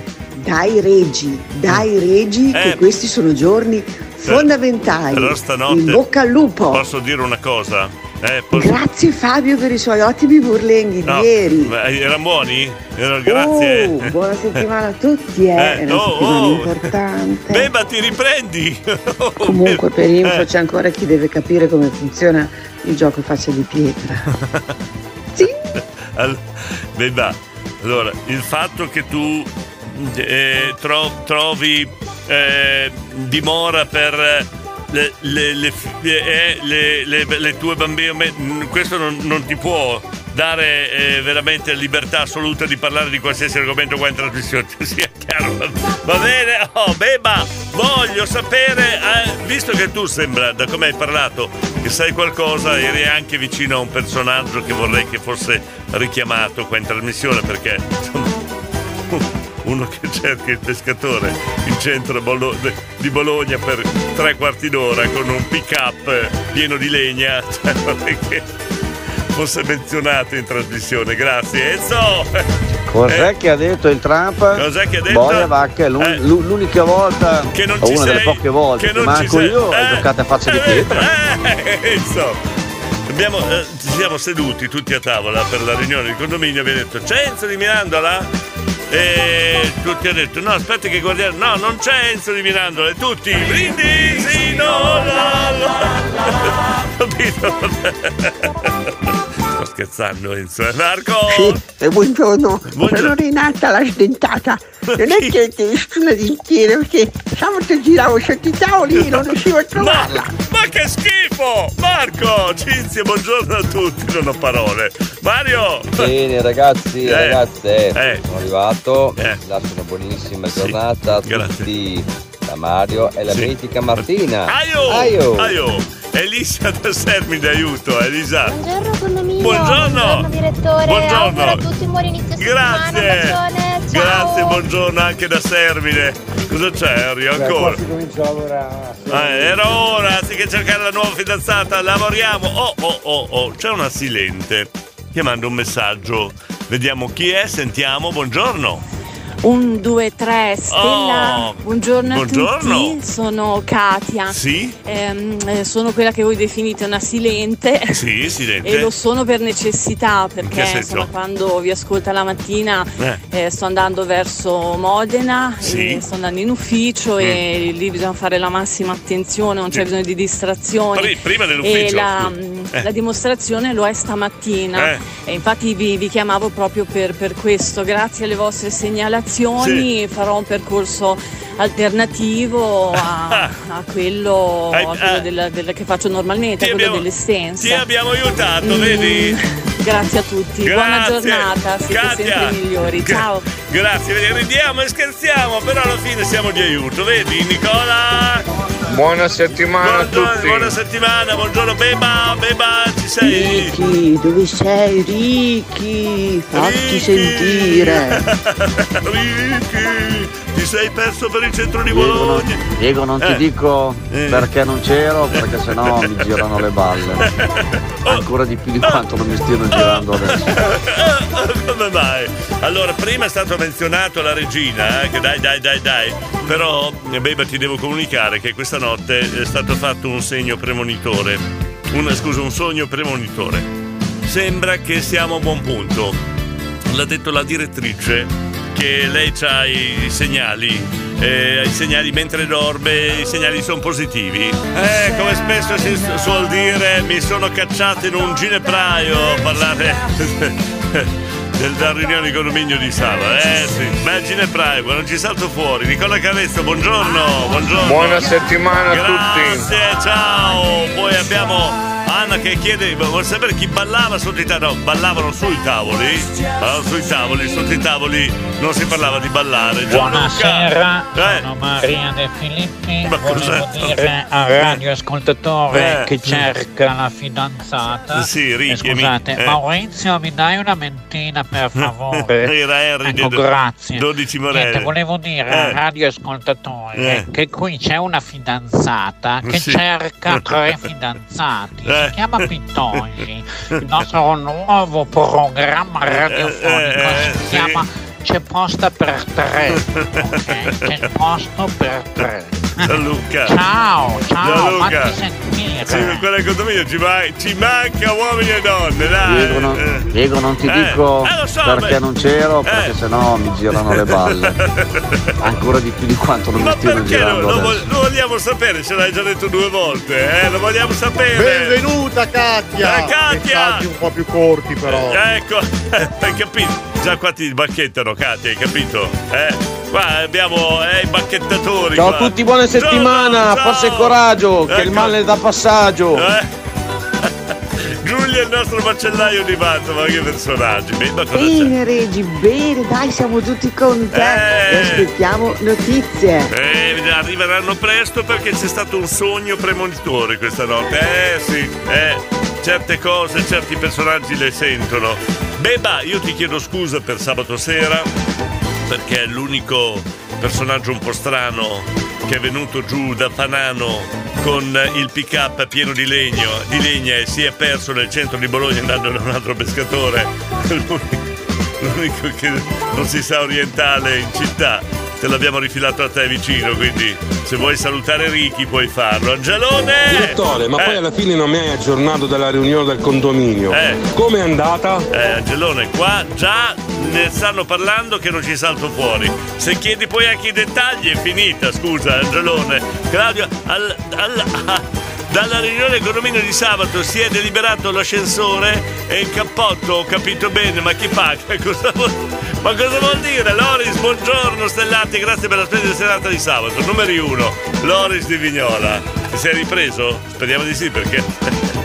dai regi, dai regi, Eh. che questi sono giorni fondamentali. Però stanotte. In bocca al lupo. Posso dire una cosa? Eh, posso- Grazie Fabio per i suoi ottimi burlenghi No, di ieri. erano buoni? Erano- grazie. Oh, buona settimana a tutti, eh. Eh, È una oh, settimana oh. importante. Beba, ti riprendi? Comunque per info Eh. c'è ancora chi deve capire come funziona il gioco faccia di pietra. All- Beba, allora, il fatto che tu eh, tro- trovi eh, dimora per le, le- le eh, le- tue bambine, questo non, non ti può dare eh, veramente libertà assoluta di parlare di qualsiasi argomento qua in trasmissione, sia chiaro. Va bene? Oh, Beba, voglio sapere, eh, visto che tu sembra, da come hai parlato, che sai qualcosa, eri anche vicino a un personaggio che vorrei che fosse richiamato qua in trasmissione, perché insomma, uno che cerca il pescatore in centro di Bologna per tre quarti d'ora con un pick up pieno di legna, cioè, vorrei che fosse menzionato in trasmissione. Grazie Enzo! Cos'è Eh, che ha detto il Trump? Cos'è che ha detto? Boia vacca, è l'un- Eh. l'u- l'unica volta, Che non o ci una delle sei, poche volte che che, non ci manco sei. io, Eh, giocato a faccia di pietra. eh, Enzo! Abbiamo, eh, ci siamo seduti tutti a tavola per la riunione di condominio abbiamo detto c'è Enzo di Mirandola? E tutti hanno detto no aspetta che guardiamo no non c'è Enzo di Mirandola e tutti brindisi no la la capito? Scherzando Enzo eh, Marco Sì, e buongiorno. Buongiorno. Sono Renata la sdentata. Non è che ti visto una dentiera perché sabato giravo sotto i tavoli e non riuscivo a trovarla. Ma che schifo! Marco! Cinzia, buongiorno a tutti, non ho parole. Mario! Bene ragazzi Eh, ragazze, eh. sono arrivato, Eh. lascio una buonissima giornata a grazie. Da Mario e la Sì. mitica Martina. Aio! Aio! Aio! Elisa da Sermide, aiuto, Elisa! Buongiorno condominio. Buongiorno. direttore. Buongiorno. Auguro a tutti un buon inizio settimana. Grazie! Ciao. Grazie, buongiorno anche da Sermine. Cosa c'è, Harry? Ancora? si comincia a lavorare. Ah, era ora, anziché cercare la nuova fidanzata, lavoriamo. Oh, oh, oh, oh, c'è una silente che manda un messaggio. Vediamo chi è, sentiamo. Buongiorno. Un, due, tre, Stella. Oh, buongiorno, buongiorno. a tutti. Sono Katia. Sì? Ehm, eh, sono quella che voi definite una silente. Sì, silente. E lo sono per necessità, perché insomma, quando vi ascolta la mattina Eh. eh, sto andando verso Modena, Sì. e sto andando in ufficio e lì bisogna fare la massima attenzione, non c'è bisogno di distrazioni. Pri- prima E dell'ufficio. la, scusa. mm, Eh. la dimostrazione lo è stamattina. Eh. E infatti vi, vi chiamavo proprio per, per questo. Grazie alle vostre segnalazioni farò un percorso alternativo a, a quello, a quello della- della- che faccio normalmente, a quello dell'essenza. Ti abbiamo aiutato, Mm. vedi? Grazie a tutti, buona Grazie. giornata, siete Katia. sempre i migliori. Gra- Ciao. Grazie, ridiamo e scherziamo, però alla fine siamo di aiuto, vedi Nicola? Buona settimana a Buongiorno, tutti. buona settimana, buongiorno Beba, Beba, ci sei? Ricky, dove sei Ricky? Fatti sentire. Ricky, ti sei perso per il centro di Diego Bologna. non, Diego, non ti Eh. dico Eh. perché non c'ero, perché sennò mi girano le balle. Ancora di più di quanto non mi stiano girando adesso. Come mai? Allora, prima è stato menzionato la regina, eh, che dai, dai, dai, dai. Però, Beba, ti devo comunicare che questa notte è stato fatto un segno premonitore. Un, scusa, un sogno premonitore. Sembra che siamo a buon punto. L'ha detto la direttrice che lei ha i segnali. eh, I segnali mentre dorme, i segnali sono positivi. Eh, come spesso si su- suol dire, mi sono cacciato in un ginepraio a parlare della riunione di condominio di Sava. Eh sì, bel ginepraio, quando ci salto fuori. Nicola Cavezzo, buongiorno, buongiorno. Buona settimana a tutti. Grazie, ciao. Poi abbiamo Anna che chiede, vuol sapere chi ballava sotto i tavoli? No, ballavano sui tavoli. Ballavano sui tavoli, sotto i tavoli non si parlava di ballare. Buonasera, Eh. sono Maria De Filippi. Ma Volevo cos'è? dire al radioascoltatore Eh. che cerca la fidanzata. Sì, Ricky, Eh, Scusate, eh. Maurizio, mi dai una mentina per favore? Era Henry ecco, grazie. 12 Morelli. Niente, volevo dire Eh. al radioascoltatore Eh. che qui c'è una fidanzata che Sì. cerca tre fidanzati. Eh. Si chiama Pittosi. Il nostro nuovo programma radiofonico eh, si sì. chiama C'è posta per tre. Ok, c'è posto per tre. Gianluca. Ciao, ciao, Gianluca. fatti sentire. Sì, per quella condominio ci, ma- ci manca uomini e donne, dai. Diego non, Eh. Diego, non ti Eh, dico eh, lo so, perché beh. non c'ero, Eh. perché sennò mi girano le balle. Ancora di più di quanto non mi Ma stiano perché lo, girando lo vo- lo vogliamo sapere? Ce l'hai già detto due volte, eh? Lo vogliamo sapere. Benvenuta Katia! Eh, Katia! Messaggi un po' più corti però. Ecco, hai capito? Già qua ti bacchettano, Katia, hai capito? Eh? Qua abbiamo eh, i bacchettatori. Ciao a qua. tutti, buona settimana, forza e coraggio, che il Ecco. male è da passaggio. Eh? Giulia è il nostro macellaio di matto, ma che personaggi. Bene Regi, bene, dai, siamo tutti con te Eh. e aspettiamo notizie. Eh, arriveranno presto perché c'è stato un sogno premonitore questa notte. Eh sì, eh, certe cose, certi personaggi le sentono. Beba, io ti chiedo scusa per sabato sera perché è l'unico personaggio un po' strano che è venuto giù da Panano con il pick up pieno di legno, di legna e si è perso nel centro di Bologna andando da un altro pescatore. L'unico- L'unico che non si sa orientale in città. Te l'abbiamo rifilato a te vicino, quindi se vuoi salutare Ricky puoi farlo. Angelone! Direttore, ma Eh. poi alla fine non mi hai aggiornato della riunione del condominio. Eh. Com'è andata? Eh, Angelone, qua già ne stanno parlando che non ci salto fuori. Se chiedi poi anche i dettagli è finita, scusa, Angelone. Claudio, al- al- ah, dalla riunione del condominio di sabato si è deliberato l'ascensore e il cappotto, ho capito bene, ma chi paga? Cosa vuol, ma cosa vuol dire? Loris, buongiorno, Stellati, grazie per la splendida serata di sabato. Numeri uno, Loris di Vignola. Ti sei ripreso? Speriamo di sì perché...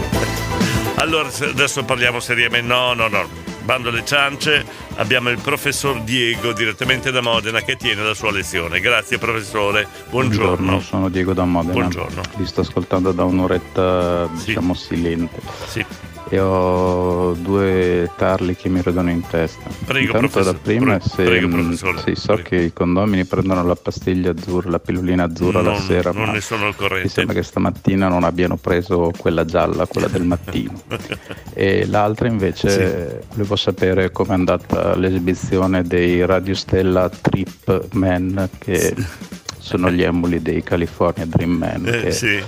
Allora, adesso parliamo seriamente. No, no, no. Bando alle ciance, abbiamo il professor Diego direttamente da Modena che tiene la sua lezione. Grazie professore, buongiorno. sono Diego da Modena. Buongiorno. Vi sto ascoltando da un'oretta, diciamo, silente. Sì. E ho due tarli che mi rodono in testa. Prego, Intanto professor- la prima è se, prego, professore, sì, so che i condomini prendono la pastiglia azzurra, la pillolina azzurra la Non- sera, non ma ne sono al mi corrente. sembra che stamattina non abbiano preso quella gialla, quella del mattino. E l'altra invece volevo sapere com'è andata l'esibizione dei Radio Stella Trip Men che sono gli emuli dei California Dream Men Eh, sì.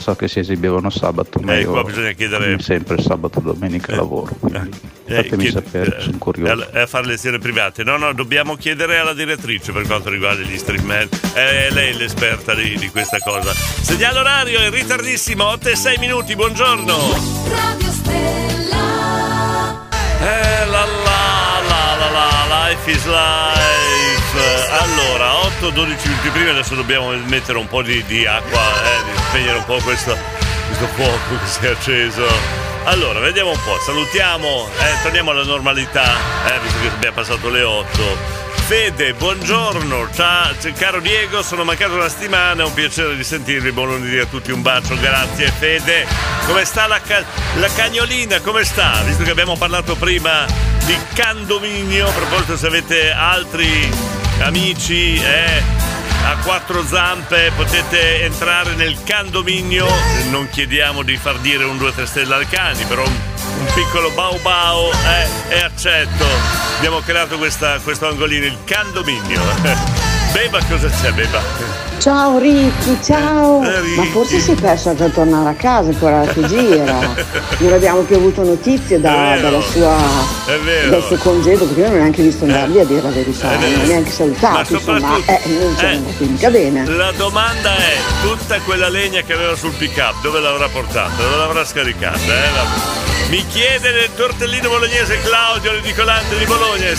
So che si esibivano sabato, ma Eh, io qua bisogna chiedere- sempre sabato e domenica lavoro, quindi fatemi chied- sapere, sono curioso. È a fare lezioni private. No, no, dobbiamo chiedere alla direttrice per quanto riguarda gli stream. eh. È lei l'esperta di, di questa cosa. Segnale orario è ritardissimo, 8 e 6 minuti, buongiorno. Radio Stella. Eh la la la la la, life is life. Allora, 8-12 minuti prima, adesso dobbiamo mettere un po' di, di acqua, eh, di spegnere un po' questo, questo fuoco che si è acceso. Allora, vediamo un po', salutiamo, eh, torniamo alla normalità, eh, visto che abbiamo passato le 8. Fede, buongiorno, ciao, caro Diego, sono mancato una settimana, è un piacere di sentirvi, buon lunedì a tutti, un bacio, grazie Fede. Come sta la, ca- la cagnolina, come sta? Visto che abbiamo parlato prima di candominio, a proposito se avete altri amici, eh, a quattro zampe potete entrare nel candominio non chiediamo di far dire un 2-3 stelle al cani però un, piccolo bau bau eh, e accetto. Abbiamo creato questa, questo angolino il candominio Beba cosa c'è Beba? Ciao Ricky, ciao! Eh, Ricky. Ma forse si è perso già tornare a casa, ancora che gira. Non abbiamo più avuto notizie da- dalla sua, dal suo congedo, perché io non neanche visto andare via a dire la verità, non ho neanche salutato, insomma, eh, non c'è eh, andato mica bene. La domanda è, tutta quella legna che aveva sul pick up, dove l'avrà portata? Dove l'avrà scaricata? eh? La- Mi chiede del tortellino bolognese Claudio l'edicolante di Bologna eh,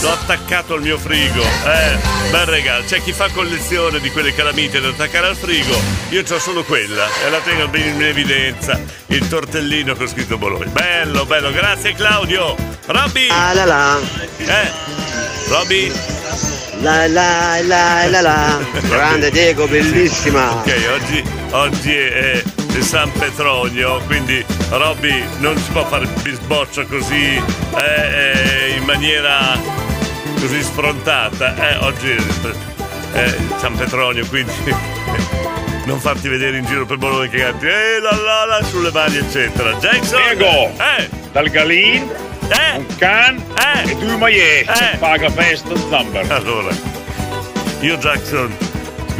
l'ho attaccato al mio frigo. Eh, bel regalo. C'è chi fa collezione di quelle calamite da attaccare al frigo. Io ho solo quella e la tengo ben in evidenza. Il tortellino con scritto Bologna. Bello, bello. Grazie Claudio. Robby. Ah la la. Eh. Robby. La la la la la. Grande Diego, bellissima. Ok, oggi, oggi è, è San Petronio, quindi Robby non si può fare bisboccia così eh, eh, in maniera così sfrontata. Eh, oggi è, è San Petronio, quindi non farti vedere in giro per Bologna che canti eh la la la sulle mani eccetera. Jackson! Diego! Eh! Dal Galin, un can e due magliette. Paga festa number. Allora, io Jackson,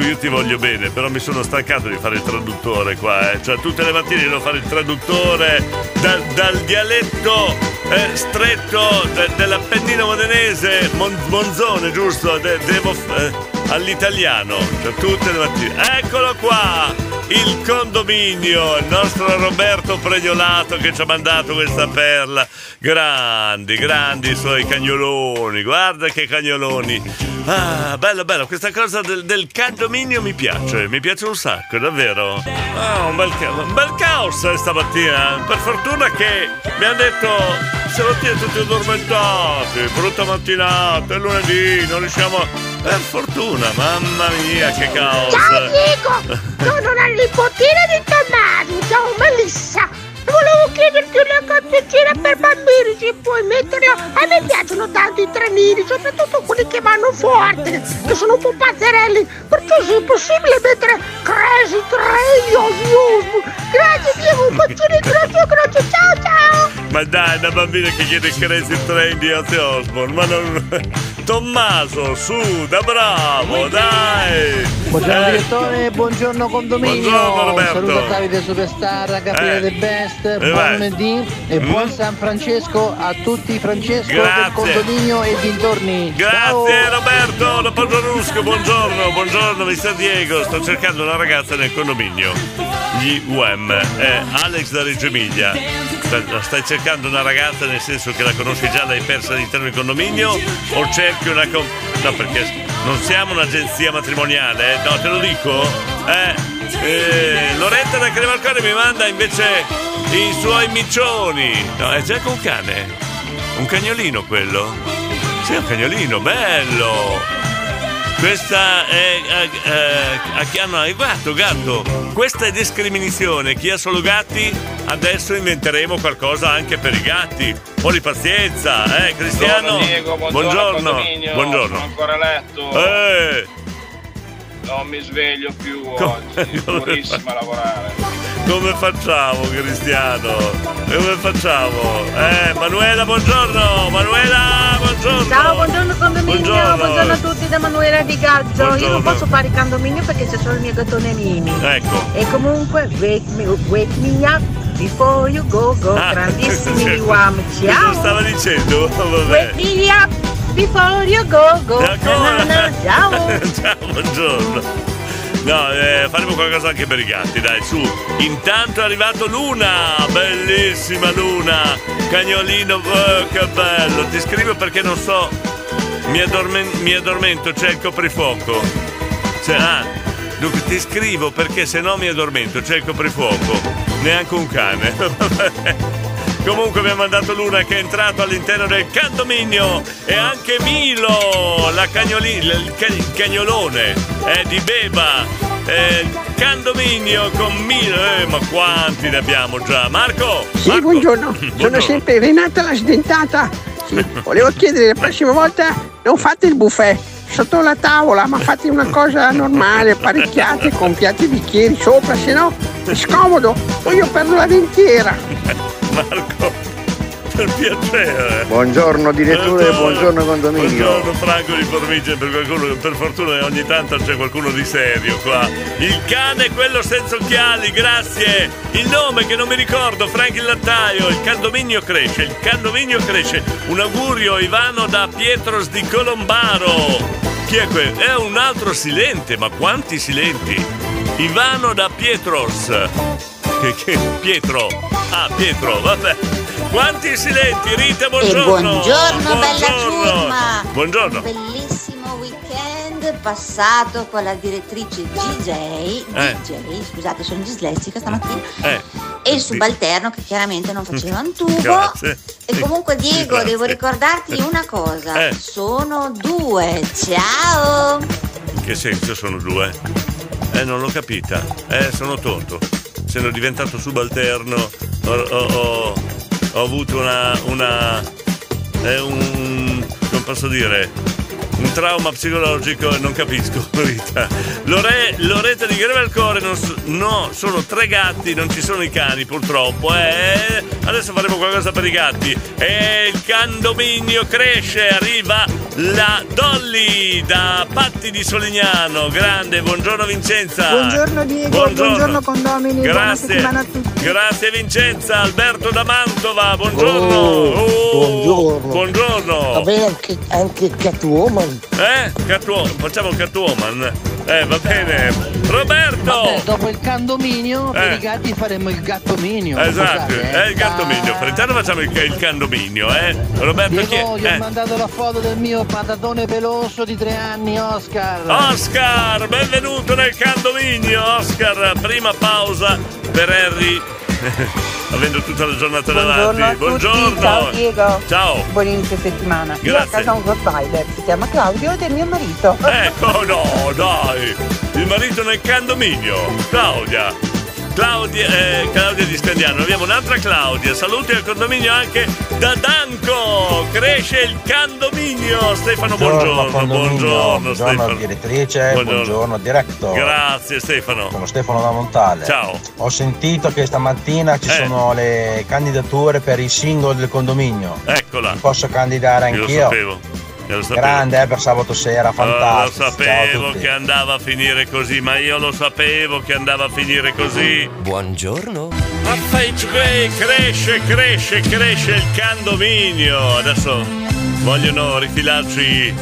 io ti voglio bene, però mi sono stancato di fare il traduttore qua, eh. Cioè tutte le mattine devo fare il traduttore dal, dal dialetto eh, stretto de- dell'Appennino modenese, Mon- Monzone, giusto? De- devo eh, all'italiano, cioè tutte le mattine. Eccolo qua! Il condominio, il nostro Roberto Pregliolato che ci ha mandato questa perla. Grandi, grandi i suoi cagnoloni, guarda che cagnoloni. Ah, bello, bello, questa cosa del, del condominio mi piace, mi piace un sacco, davvero. Ah, un bel, un bel caos stamattina. Per fortuna che mi hanno detto siamo tutti addormentati, brutta mattinata, è lunedì, non riusciamo. Per fortuna, mamma mia, che caos. Ciao Diego, sono la nipotina di Tommaso, ciao Melissa. Volevo chiederti una canzoncina per bambini, se puoi metterla. A me piacciono tanto i trenini, soprattutto quelli che vanno forte, che sono un po' pazzerelli. Perciò se è possibile mettere Crazy Train Osmo. Grazie Diego, un bacione grosso grosso, ciao ciao. Ma dai, una bambina che chiede Crazy Train di Ozzy Osbourne, ma non... Tommaso, su, da bravo, dai! Buongiorno Eh, direttore, buongiorno condominio. Buongiorno, Roberto. Un saluto a Davide Superstar, a Gabriele Eh. De Best, buon vai. lunedì e Mm. buon San Francesco a tutti i Francesco Grazie. del condominio e dintorni. Grazie Roberto, da Poggio buongiorno, buongiorno mister Diego, sto cercando una ragazza nel condominio, gli UM, è Alex da Reggio Emilia, Sta- stai cercando una ragazza nel senso che la conosci già, l'hai persa all'interno del condominio o cerchi una... com- no perché non siamo un'agenzia matrimoniale, eh? no te lo dico, eh, eh, Loretta da Crevalcore mi manda invece i suoi miccioni, no è già con un cane, un cagnolino quello? Sì, un cagnolino, bello! Questa è. eh, eh, a chi hanno il gatto, gatto. Questa è discriminazione. Chi ha solo gatti, adesso inventeremo qualcosa anche per i gatti. Un po' di pazienza, eh, Cristiano. Buongiorno, Diego, buongiorno, buongiorno. Buongiorno. Sono ancora a letto. Eh, Non mi sveglio più Come- oggi. Durissima a lavorare. come facciamo, Cristiano? Come facciamo? Eh, Manuela, buongiorno! Manuela, buongiorno! Ciao, buongiorno condominio, Buongiorno. buongiorno a tutti da Emanuela di Gaggio. Io Buongiorno. non posso fare il condominio perché c'è solo il mio gattone Mimi. Ecco. E comunque, wake me, wake me up before you go go. Ah, Grandissimi. Liwam, Cosa ciao. stava dicendo? Vabbè. Wake me up before you go go. Na, na, Ciao. Ciao, buongiorno. No, eh, faremo qualcosa anche per i gatti, dai, su. Intanto è arrivato Luna, bellissima Luna. Cagnolino, oh, che bello. Ti scrivo perché non so. Mi, addormen- mi addormento, c'è il coprifuoco. C'è, ah, dunque ti scrivo perché se no mi addormento, c'è il coprifuoco. Neanche un cane. Comunque ha mandato Luna che è entrato all'interno del condominio e anche Milo, la cagnoli- il ca- il cagnolone è di Beba. eh, condominio con Milo, eh, ma quanti ne abbiamo già? Marco? Sì, buongiorno. Sono sempre Renata la sdentata. Sì, volevo chiedere la prossima volta non fate il buffet sotto la tavola, ma fate una cosa normale, apparecchiate con piatti e bicchieri sopra, se no è scomodo. Poi io perdo la dentiera. Marco, per piacere. Buongiorno direttore, buongiorno condominio. Buongiorno Franco di Formice, per qualcuno, per fortuna ogni tanto c'è qualcuno di serio qua. Il cane è quello senza occhiali, grazie. Il nome che non mi ricordo, Frank il lattaio. Il condominio cresce, il condominio cresce. Un augurio Ivano da Pietros di Colombaro. Chi è quello? È un altro silente, ma quanti silenti? Ivano da Pietros. Che, che Pietro. Ah, Pietro, vabbè. Quanti silenti, Rita, buongiorno. buongiorno, bella Buongiorno. ciurma. Buongiorno. Bellissimo weekend passato con la direttrice GJ, Eh. DJ, scusate, sono dislessica stamattina, Eh. e il subalterno che chiaramente non faceva un tubo. Grazie. E comunque Diego, Grazie. devo ricordarti una cosa, Eh. sono due, ciao! In che senso sono due? Eh, non l'ho capita. Eh, sono tonto. Essendo diventato subalterno, ho, ho- ho- avuto una. una. eh, un. non posso dire. Un trauma psicologico e non capisco, Rita. Lore, Loretta di Grevelcore, non so- no, sono tre gatti, non ci sono i cani purtroppo. Eh. Adesso faremo qualcosa per i gatti. E il condominio cresce, arriva la Dolly da Patti di Solignano. Grande, buongiorno Vincenza. Buongiorno Diego, buongiorno, condomini, buona Grazie. settimana a tutti. Grazie Vincenza, Alberto da Mantova, buongiorno. Oh, buongiorno. Buongiorno. Va bene anche, anche Catwoman. Eh? Catwoman, facciamo Catwoman. Eh, va bene. Roberto! Vabbè, dopo il condominio per Eh. i gatti faremo il gattominio. Esatto, scusate, è il gattominio. Per intanto facciamo il, il candominio, eh? Roberto chi è? Gli ho Eh. mandato la foto del mio patatone peloso di tre anni, Oscar. Oscar, benvenuto nel candominio, Oscar. Prima pausa per Harry. Avendo tutta la giornata davanti. Buongiorno. Ciao Diego. Ciao. Buon inizio settimana. Io a Grazie. casa ho un Rottweiler, si chiama Claudio ed è mio marito. Ecco, no, dai! Il marito nel condominio, Claudia. Claudia, eh, Claudia di Scandiano, abbiamo un'altra Claudia. Saluti al condominio anche da Danco. Cresce il condominio. Stefano, buongiorno. Buongiorno, buongiorno Stefano. direttrice, buongiorno, diretto. Grazie Stefano. Sono Stefano da Montale. Ciao. Ho sentito che stamattina ci Eh. sono le candidature per i single del condominio. Eccola. Mi posso candidare anch'io? Io lo sapevo. Grande, eh, per sabato sera, Ah, fantastico. lo sapevo che andava a finire così, ma io lo sapevo che andava a finire così. Buongiorno. Ma fai che cresce, cresce, cresce il condominio. Adesso vogliono rifilarci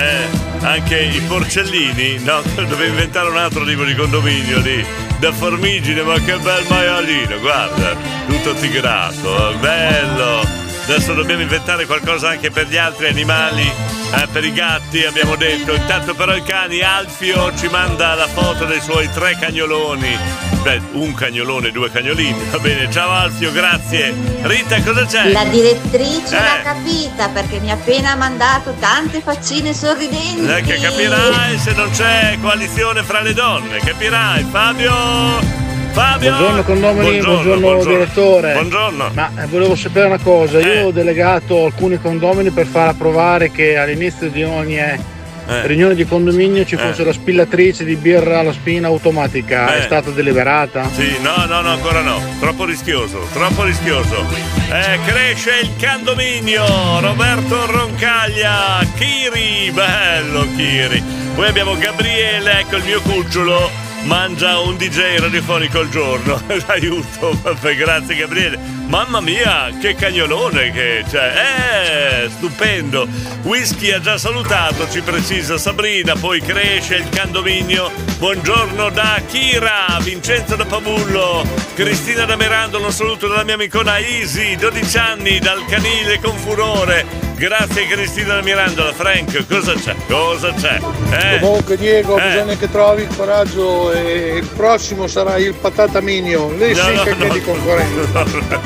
eh, anche i porcellini. No, dovevo inventare un altro tipo di condominio lì. Da Formigine, ma che bel maialino, guarda, tutto tigrato, eh, bello. Adesso dobbiamo inventare qualcosa anche per gli altri animali, eh, per i gatti abbiamo detto. Intanto però i cani, Alfio ci manda la foto dei suoi tre cagnoloni. Beh, un cagnolone, due cagnolini, va bene. Ciao Alfio, grazie. Rita, cosa c'è? La direttrice Eh. l'ha capita perché mi ha appena mandato tante faccine sorridenti. Eh, che capirai se non c'è coalizione fra le donne, capirai. Fabio! Fabio! Buongiorno condomini, buongiorno, direttore. Buongiorno. Ma eh, volevo sapere una cosa, io ho delegato alcuni condomini per far approvare che all'inizio di ogni eh, Eh. riunione di condominio ci fosse Eh. la spillatrice di birra alla spina automatica, Eh. è stata deliberata? Sì, no, no, no, ancora no. Troppo rischioso, troppo rischioso. Eh, cresce il candominio. Roberto Roncaglia. Kiri, bello Kiri. Poi abbiamo Gabriele, ecco il mio cucciolo. Mangia un DJ radiofonico al giorno. Aiuto, grazie Gabriele. Mamma mia, che cagnolone che c'è. Eh, stupendo. Whisky ha già salutato, ci precisa Sabrina. Poi cresce il candominio. Buongiorno da Kira, Vincenzo da Pavullo, Cristina da Merandolo, un saluto dalla mia amicona Isi, 12 anni, dal canile con furore. Grazie Cristina Mirandola. Frank, cosa c'è? Cosa c'è? Eh? Comunque Diego, Eh. bisogna che trovi il coraggio e il prossimo sarà il patata minio, lì No, sì no, che no. di concorrenza. No, no,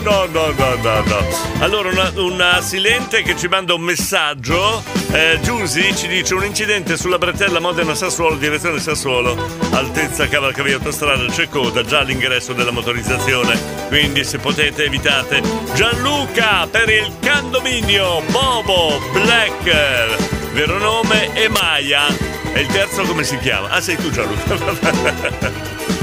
no, no, no, no. Allora, una, una silente che ci manda un messaggio. Eh, Giusy ci dice un incidente sulla bretella Modena Sassuolo, direzione Sassuolo, altezza cavalcavia autostrada, c'è coda già all'ingresso della motorizzazione. Quindi se potete evitate. Gianluca per il candominio, Bobo, Black, vero nome e Maya. E il terzo come si chiama? Ah, sei tu Gianluca.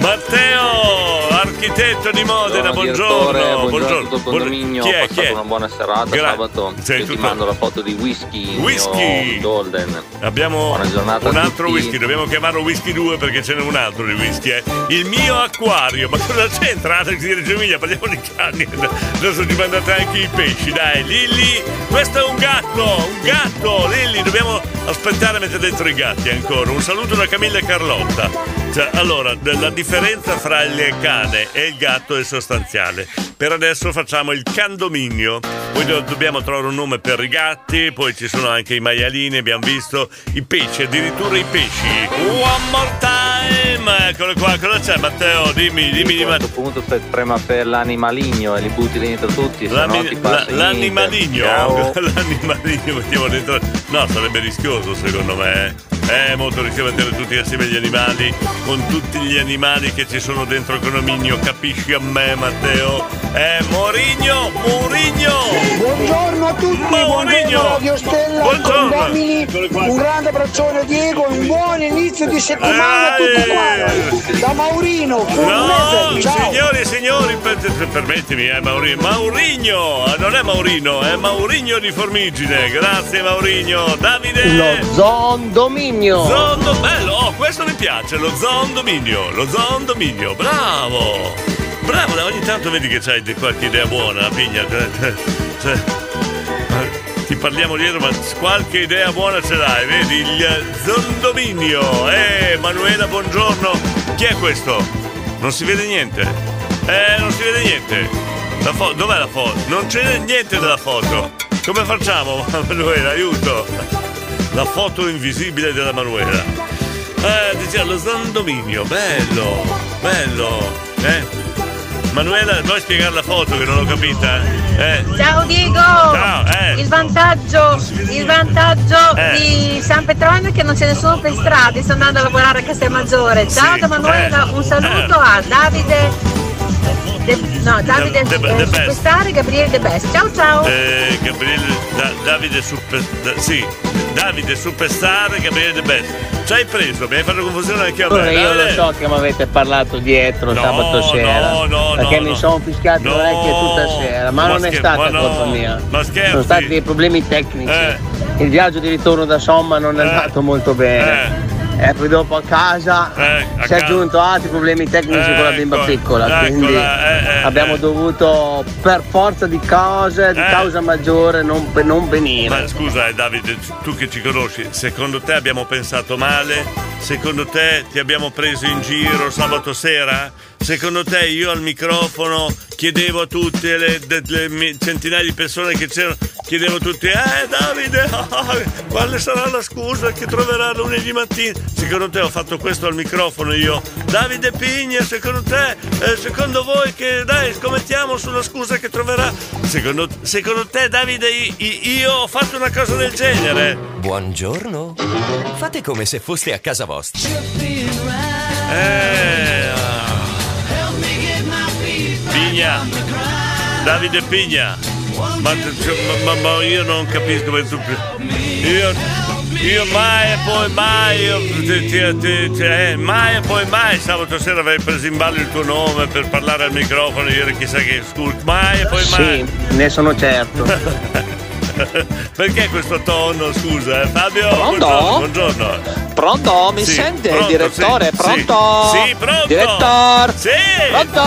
Matteo, architetto di Modena, buongiorno. Buongiorno, buongiorno a tutto il Buon- condominio, Chi è? Chi è? una buona serata Gra- sabato. Sei Io ti tutto- mando la foto di whisky, Whisky! Golden. Abbiamo un altro whisky, dobbiamo chiamarlo whisky 2 perché ce n'è un altro di whisky. Eh. Il mio acquario, ma cosa c'entra Alex di Reggio Emilia? Parliamo di cani. Adesso ci mandate anche i pesci, dai. Lilli, questo è un gatto, un gatto. Lilli, dobbiamo aspettare a mettere dentro i gatti ancora. Un saluto da Camilla e Carlotta. Cioè, allora, la differenza fra il cane e il gatto è sostanziale. Per adesso facciamo il candominio. Poi do- dobbiamo trovare un nome per i gatti, poi ci sono anche i maialini, abbiamo visto i pesci, addirittura i pesci. One more time! Eccolo qua, cosa c'è Matteo? Dimmi, dimmi, dimmi. A questo punto se prema per l'animaligno e li butti dentro tutti, se no la- l'animaligno, l'animaligno mettiamo dentro. No, sarebbe rischioso secondo me. Eh, È molto rischioso mettere tutti assieme gli animali, con tutti gli animali che ci sono dentro il condominio, capisci a me Matteo? Eh, Morigno, Murigno! Buongiorno a tutti, buongiorno Mourinho! Radio Stella, Buongiorno! condomini, un grande abbraccione Diego, un buon inizio di settimana a tutti quanti. Da Maurino, No, signori e signori, per- per- permettimi, è Maurino. Maurigno, eh, non è Maurino, è Maurigno di Formigine. Grazie Maurigno. Davide. Lo zondominio. Zondo, bello, oh, questo mi piace, lo zondominio, lo zondominio, bravo! Bravo, dai, ogni tanto vedi che c'hai qualche idea buona, pigna. cioè, cioè, eh, ti parliamo dietro, ma qualche idea buona ce l'hai, vedi? Il zondominio. Eh, Manuela, buongiorno. Chi è questo? Non si vede niente. Eh, non si vede niente. La fo- dov'è la foto? Non c'è niente della foto. Come facciamo, Manuela? Aiuto! La foto invisibile della Manuela. Eh, lo zondominio, bello, bello. Eh? Manuela, vuoi spiegare la foto che non l'ho capita? Eh? Ciao Diego! Ciao, eh. Il vantaggio, il vantaggio Eh. di San Petronio è che non c'è nessuno per strada, sto andando a lavorare a Castelmaggiore. Ciao Sì, da Manuela, eh. un saluto a Davide. De, no, Davide De- De- eh, De Best. Superstar e Gabriele De Best. Ciao ciao! Eh, Gabriele Da- Davide Super da- sì, Davide Superstar e Gabriele De Best. Ci hai preso, mi hai fatto confusione anche a me. Ora io lo so che mi avete parlato dietro No, sabato sera. no, no, perché no, mi no. sono fischiato No, le orecchie tutta sera, ma, ma non è scher- stata ma no, colpa mia. ma scherzi? Sono stati dei problemi tecnici. Eh. Il viaggio di ritorno da Somma non è Eh. andato molto bene. E poi dopo a casa Eh, a si è aggiunto altri problemi tecnici con la bimba Ecco, piccola. eccola, quindi eh, eh, abbiamo eh. dovuto per forza di cose, di Eh. causa maggiore, non, non venire. Ma scusa eh, Davide, tu che ci conosci, secondo te abbiamo pensato male? Secondo te ti abbiamo preso in giro sabato sera? Secondo te io al microfono chiedevo a tutte le, le mi- centinaia di persone che c'erano, chiedevo a tutti, eh Davide, ah, quale sarà la scusa che troverà lunedì mattina? Secondo te ho fatto questo al microfono io? Davide Pigna, secondo te, eh, secondo voi che dai, scommettiamo sulla scusa che troverà? Secondo, secondo te Davide io ho fatto una cosa del genere? Buongiorno. Fate come se foste a casa vostra. Eh. Pigna, Davide Pigna, Ma, ma- ma- io non capisco perché tu. Io, io mai e poi mai, io, ti- ti- ti- ti- eh, mai e poi mai sabato sera avrei preso in ballo il tuo nome per parlare al microfono e dire chissà che scusa. Mai e poi mai. Sì, ne sono certo. Perché questo tono, scusa, eh? Fabio? Pronto? Buongiorno. buongiorno. Pronto? Mi Sì, sente, pronto, direttore? sì, Pronto? Sì, sì, pronto. Direttor? Sì. Pronto?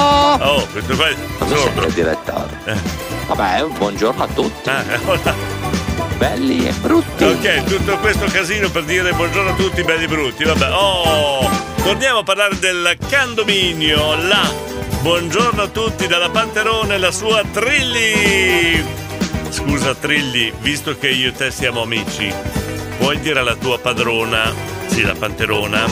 Oh, questo qua è sordo. sempre il direttore? Eh. Vabbè, buongiorno a tutti. Ah, Belli e brutti. Ok, tutto questo casino per dire buongiorno a tutti belli e brutti. Vabbè, oh, torniamo a parlare del candominio. Là, buongiorno a tutti dalla Panterone, la sua Trilli. Scusa Trilli, visto che io e te siamo amici, puoi dire alla tua padrona, sì, la Panterona,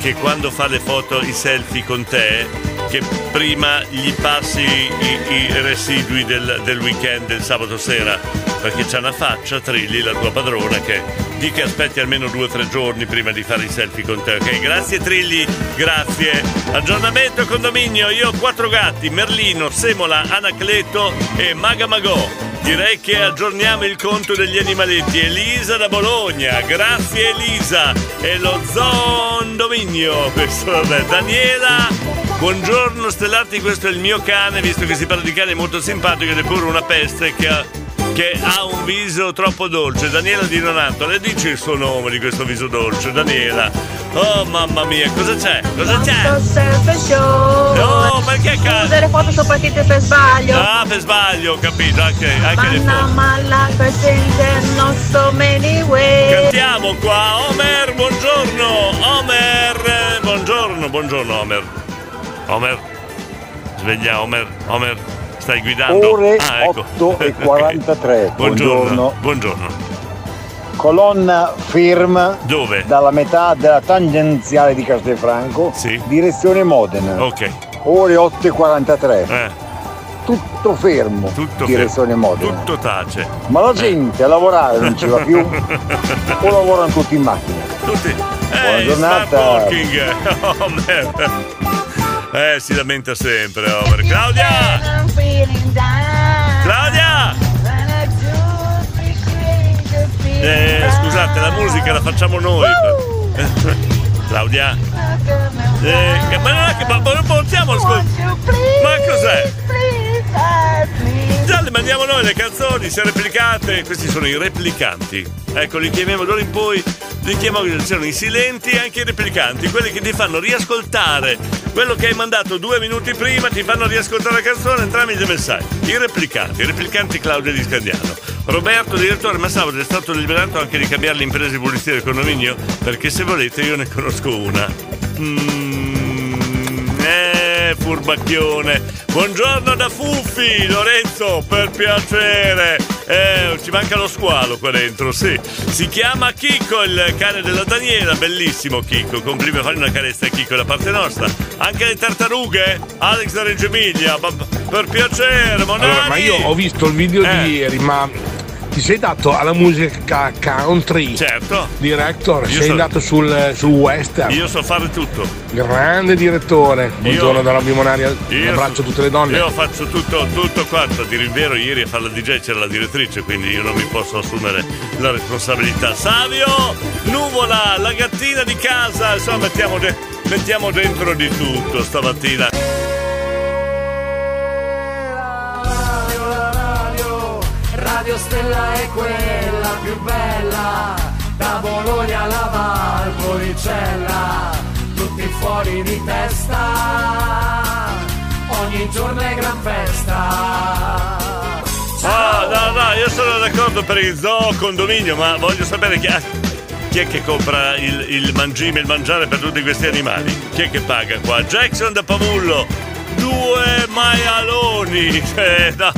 che quando fa le foto, i selfie con te, che prima gli passi i, i residui del, del weekend del sabato sera, perché c'ha una faccia, Trilli, la tua padrona, che di che aspetti almeno due o tre giorni prima di fare i selfie con te, ok? Grazie Trilli, grazie. Aggiornamento condominio, io ho quattro gatti, Merlino, Semola, Anacleto e Magamagò. Direi che aggiorniamo il conto degli animaletti. Elisa da Bologna, grazie Elisa. E lo zondominio, questo vabbè. Daniela, buongiorno Stellati, questo è il mio cane, visto che si parla di cane molto simpatico ed è pure una peste che ha, che ha un viso troppo dolce. Daniela di Donato, le dici il suo nome di questo viso dolce, Daniela? Oh mamma mia, cosa c'è? Cosa c'è? Selfie show. No, perché cazzo? le foto sono partite per sbaglio. Ah, per sbaglio, ho capito, anche, anche le foto. mala presente non so many way. Cantiamo qua, Omer, buongiorno, Omer, buongiorno, buongiorno Omer. Omer, sveglia Omer, Omer, stai guidando? Ore Ah, ecco. 8 e 43. Buongiorno. Buongiorno. Colonna firm Dove? dalla metà della tangenziale di Castelfranco, direzione Modena. Ok. Ore 8 e 43. Eh, Tutto fermo, tutto direzione Modena. tutto tace. Ma la gente a lavorare non ci va più o lavorano tutti in macchina? Tutti. Buona Ehi, giornata. smart working, Omer. Eh, si lamenta sempre, Omer. Claudia! Claudia! Eh, scusate, la musica la facciamo noi. Claudia. Eh, ma non è che ma, ma non ascoltare. Ma cos'è? Già le mandiamo noi le canzoni, se replicate. Questi sono i replicanti. Ecco, li chiamiamo d'ora in poi. Li chiamiamo, sono i silenti e anche i replicanti, quelli che ti fanno riascoltare quello che hai mandato due minuti prima, ti fanno riascoltare la canzone tramite messaggi. I replicanti, i replicanti Claudia Di Scandiano. Roberto, direttore, ma sabato è stato liberato anche di cambiare le imprese di pulizia del condominio? Perché se volete io ne conosco una. Mm, furbacchione. Buongiorno da Fuffi, Lorenzo, per piacere. Eh, ci manca lo squalo qua dentro, sì. Si chiama Chicco, il cane della Daniela, bellissimo Chicco. Complimenti, fai una carezza a Chicco da parte nostra. Anche le tartarughe? Alex da Reggio Emilia, per piacere, Monani. Allora, ma io ho visto il video Eh. di ieri, ma ti sei dato alla musica country? Certo. Director, Io sei so- andato sul, sul western. Io so fare tutto. Grande direttore. Buongiorno dalla Bimonaria. Un Io- abbraccio a tutte le donne. Io faccio tutto, tutto quanto. A dire il vero, ieri a fare la DJ c'era la direttrice, quindi io non mi posso assumere la responsabilità. Savio, nuvola, la gattina di casa, insomma, mettiamo, de- mettiamo dentro di tutto stamattina. Radio Stella è quella più bella, da Bologna alla Valpolicella, tutti fuori di testa, ogni giorno è gran festa. Ah, no, no, io sono d'accordo per il zoo condominio, ma voglio sapere chi, chi è che compra il, il mangime, il mangiare per tutti questi animali? Chi è che paga qua? Jackson da Pavullo, due maialoni. Eh, no,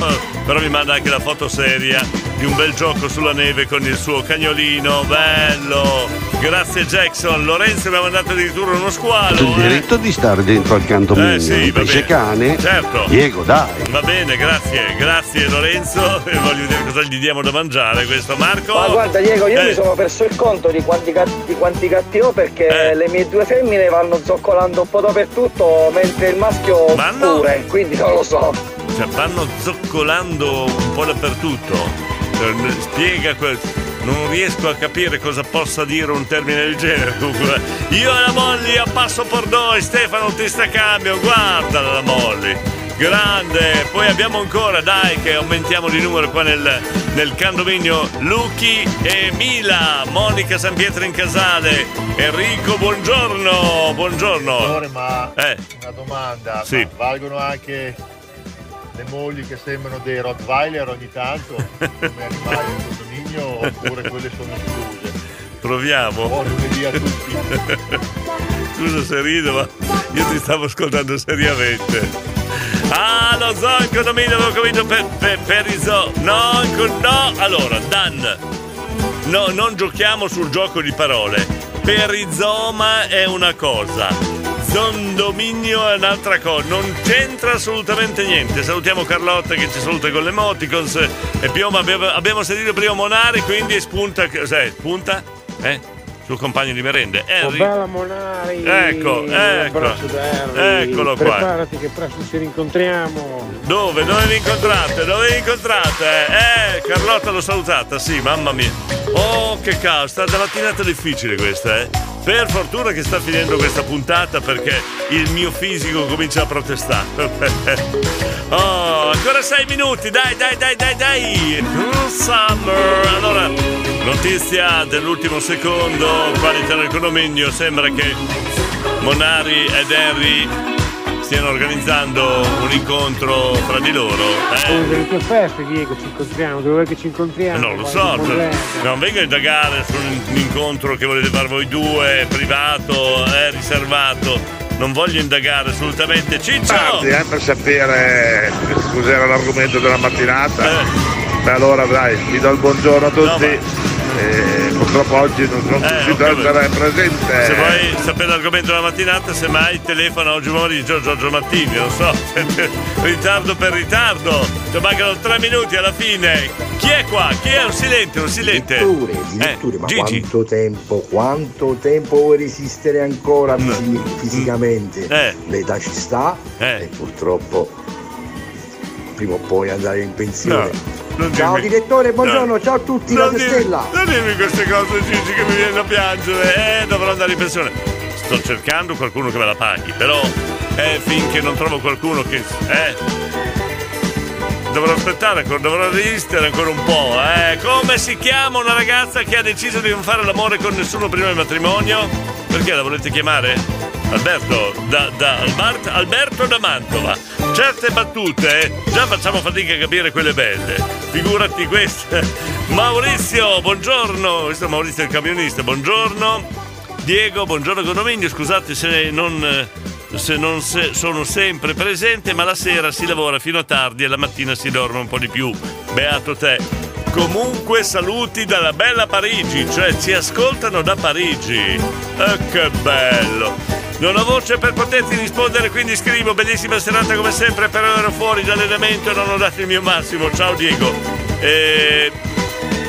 però mi manda anche la foto seria di un bel gioco sulla neve con il suo cagnolino, bello. Grazie Jackson. Lorenzo mi ha mandato addirittura uno squalo. il eh. diritto di stare dentro al candominio. Eh, sì, un va pesce bene. cane. Certo. Diego, dai. Va bene, grazie, grazie Lorenzo. E voglio vedere cosa gli diamo da mangiare questo. Marco? Ma guarda Diego, io Eh, mi sono perso il conto di quanti, gat- di quanti gatti ho perché Eh. le mie due femmine vanno zoccolando un po' dappertutto mentre il maschio Ma no. pure, quindi non lo so. cioè, vanno zoccolando un po' dappertutto. Cioè, Spiega quel. Non riesco a capire cosa possa dire un termine del genere. Comunque, io e la Molly a passo per noi, Stefano ti sta cambio, guarda la Molly. Grande, poi abbiamo ancora, dai, che aumentiamo di numero qua nel, nel condominio Luchi e Mila, Monica San Pietro in Casale, Enrico, buongiorno, buongiorno. Signore, ma Eh. una domanda, Sì. valgono anche le mogli che sembrano dei Rottweiler ogni tanto come animali in condominio oppure quelle sono escluse? Proviamo. Buon lunedì a tutti. Scusa se rido, ma io ti stavo ascoltando seriamente. Ah, lo zoo in condominio avevo capito per, per, per i zoo. No, no. Allora, Dan, no, non giochiamo sul gioco di parole. Perizoma è una cosa. Zondominio è un'altra cosa, non c'entra assolutamente niente. Salutiamo Carlotta che ci saluta con le emoticons e più ma abbiamo, sentito prima Monari, quindi spunta, sai, spunta? Eh? Suo compagno di merende. Oh, Henry. bella Monari! Ecco, ecco. Eccolo qua. Preparati che presto ci rincontriamo. Dove? Dove vi incontrate? Dove vi incontrate? Eh, Carlotta l'ho salutata, sì, mamma mia. Oh, che caos, sta da mattinata difficile questa, eh. Per fortuna che sta finendo questa puntata perché il mio fisico comincia a protestare. oh, ancora sei minuti, dai, dai, dai, dai, dai. Summer. Allora, notizia dell'ultimo secondo, qualità del condominio, sembra che Monari ed Henry stiano organizzando un incontro fra di loro. Eh? delle tue feste, Diego, ci incontriamo. Dove vuoi che ci incontriamo? Non lo so, non vengo a indagare su un incontro che volete fare voi due, privato, eh, riservato. Non voglio indagare assolutamente. Ciccio! Tardi, eh, per sapere cos'era l'argomento della mattinata. Eh. Beh, allora dai, vi do il buongiorno a tutti. Eh, purtroppo oggi non, non Eh, ho capito. sarà presente. Se vuoi sapere l'argomento della mattinata, semmai telefona oggi pomeriggio Giorgio Mattini, non so, ritardo per ritardo. Ci mancano tre minuti alla fine. Chi è qua? Chi è? Un silente, un silente. Addirittura, addirittura, Eh, ma Gigi. quanto tempo, quanto tempo vuoi resistere ancora fisi- fisicamente? Eh. L'età ci sta e purtroppo prima o poi andare in pensione. Non ciao dirmi- direttore, buongiorno, no. ciao a tutti, Non Radio dirmi- Stella. Non dirmi queste cose, Gigi, che mi viene a piangere. Eh, dovrò andare in pensione. Sto cercando qualcuno che me la paghi, però eh, finché non trovo qualcuno che. Eh. Dovrò aspettare dovrò resistere ancora un po', eh. Come si chiama una ragazza che ha deciso di non fare l'amore con nessuno prima del matrimonio? Perché la volete chiamare? Alberto, da, da Albert- Alberto da Mantova. Certe battute eh, già facciamo fatica a capire quelle belle. Figurati queste. Maurizio, buongiorno. Questo è Maurizio il camionista, buongiorno. Diego, buongiorno condominio, scusate se non, se non se- sono sempre presente, ma la sera si lavora fino a tardi e la mattina si dorme un po' di più. Beato te. Comunque saluti dalla bella Parigi, cioè ci ascoltano da Parigi. Eh, che bello! Non ho voce per poterti rispondere, quindi scrivo bellissima serata come sempre, però ero fuori dall'allenamento e non ho dato il mio massimo. Ciao Diego. E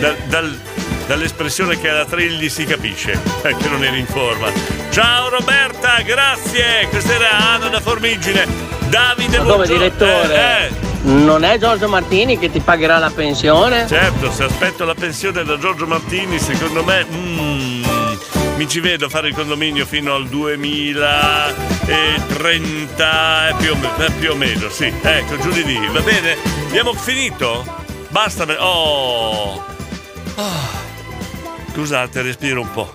dal- dal- dall'espressione che alla Trilli si capisce eh, che non eri in forma. Ciao Roberta, grazie. Questa era Anna da Formigine. Davide Ma come direttore? Eh, eh. Non è Giorgio Martini che ti pagherà la pensione? Certo, se aspetto la pensione da Giorgio Martini, secondo me mm, mi ci vedo fare il condominio fino al 2030, eh, più, o me- eh, più o meno, sì. Ecco, giù di lì, va bene? Abbiamo finito? Basta. me- Oh. Ah. Scusate, respiro un po'.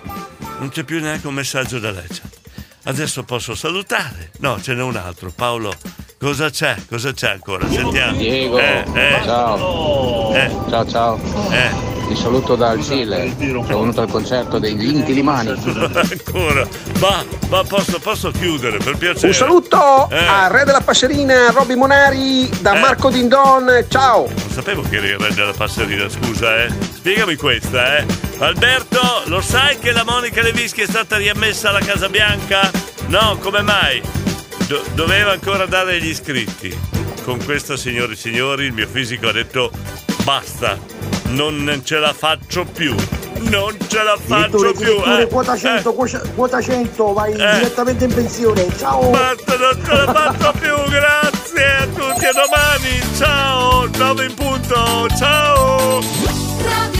Non c'è più neanche un messaggio da leggere. Adesso posso salutare? No, ce n'è un altro. Paolo, cosa c'è? Cosa c'è ancora? Sentiamo. Diego, Eh, eh. ciao. Eh. Ciao ciao. Eh. Ti saluto dal Cile. Sono venuto al concerto dei Vinti Limani. Ancora. Ma, ma posso, posso chiudere per piacere? Un saluto Eh. al re della passerina Robby Monari da Eh. Marco Dindon. Ciao! Non sapevo che eri il re della passerina, scusa, eh. Spiegami questa, eh. Alberto, lo sai che la Monica Levischi è stata riammessa alla Casa Bianca? No, come mai? Do- doveva ancora dare gli iscritti. Con questo, signori e signori, il mio fisico ha detto basta, non ce la faccio più. Non ce la faccio più, direttore, eh. quota 100, quota- quota 100, vai Eh. direttamente in pensione. Ciao! Basta, non ce la faccio più, grazie a tutti, a domani. 9 in punto. Ciao! Radio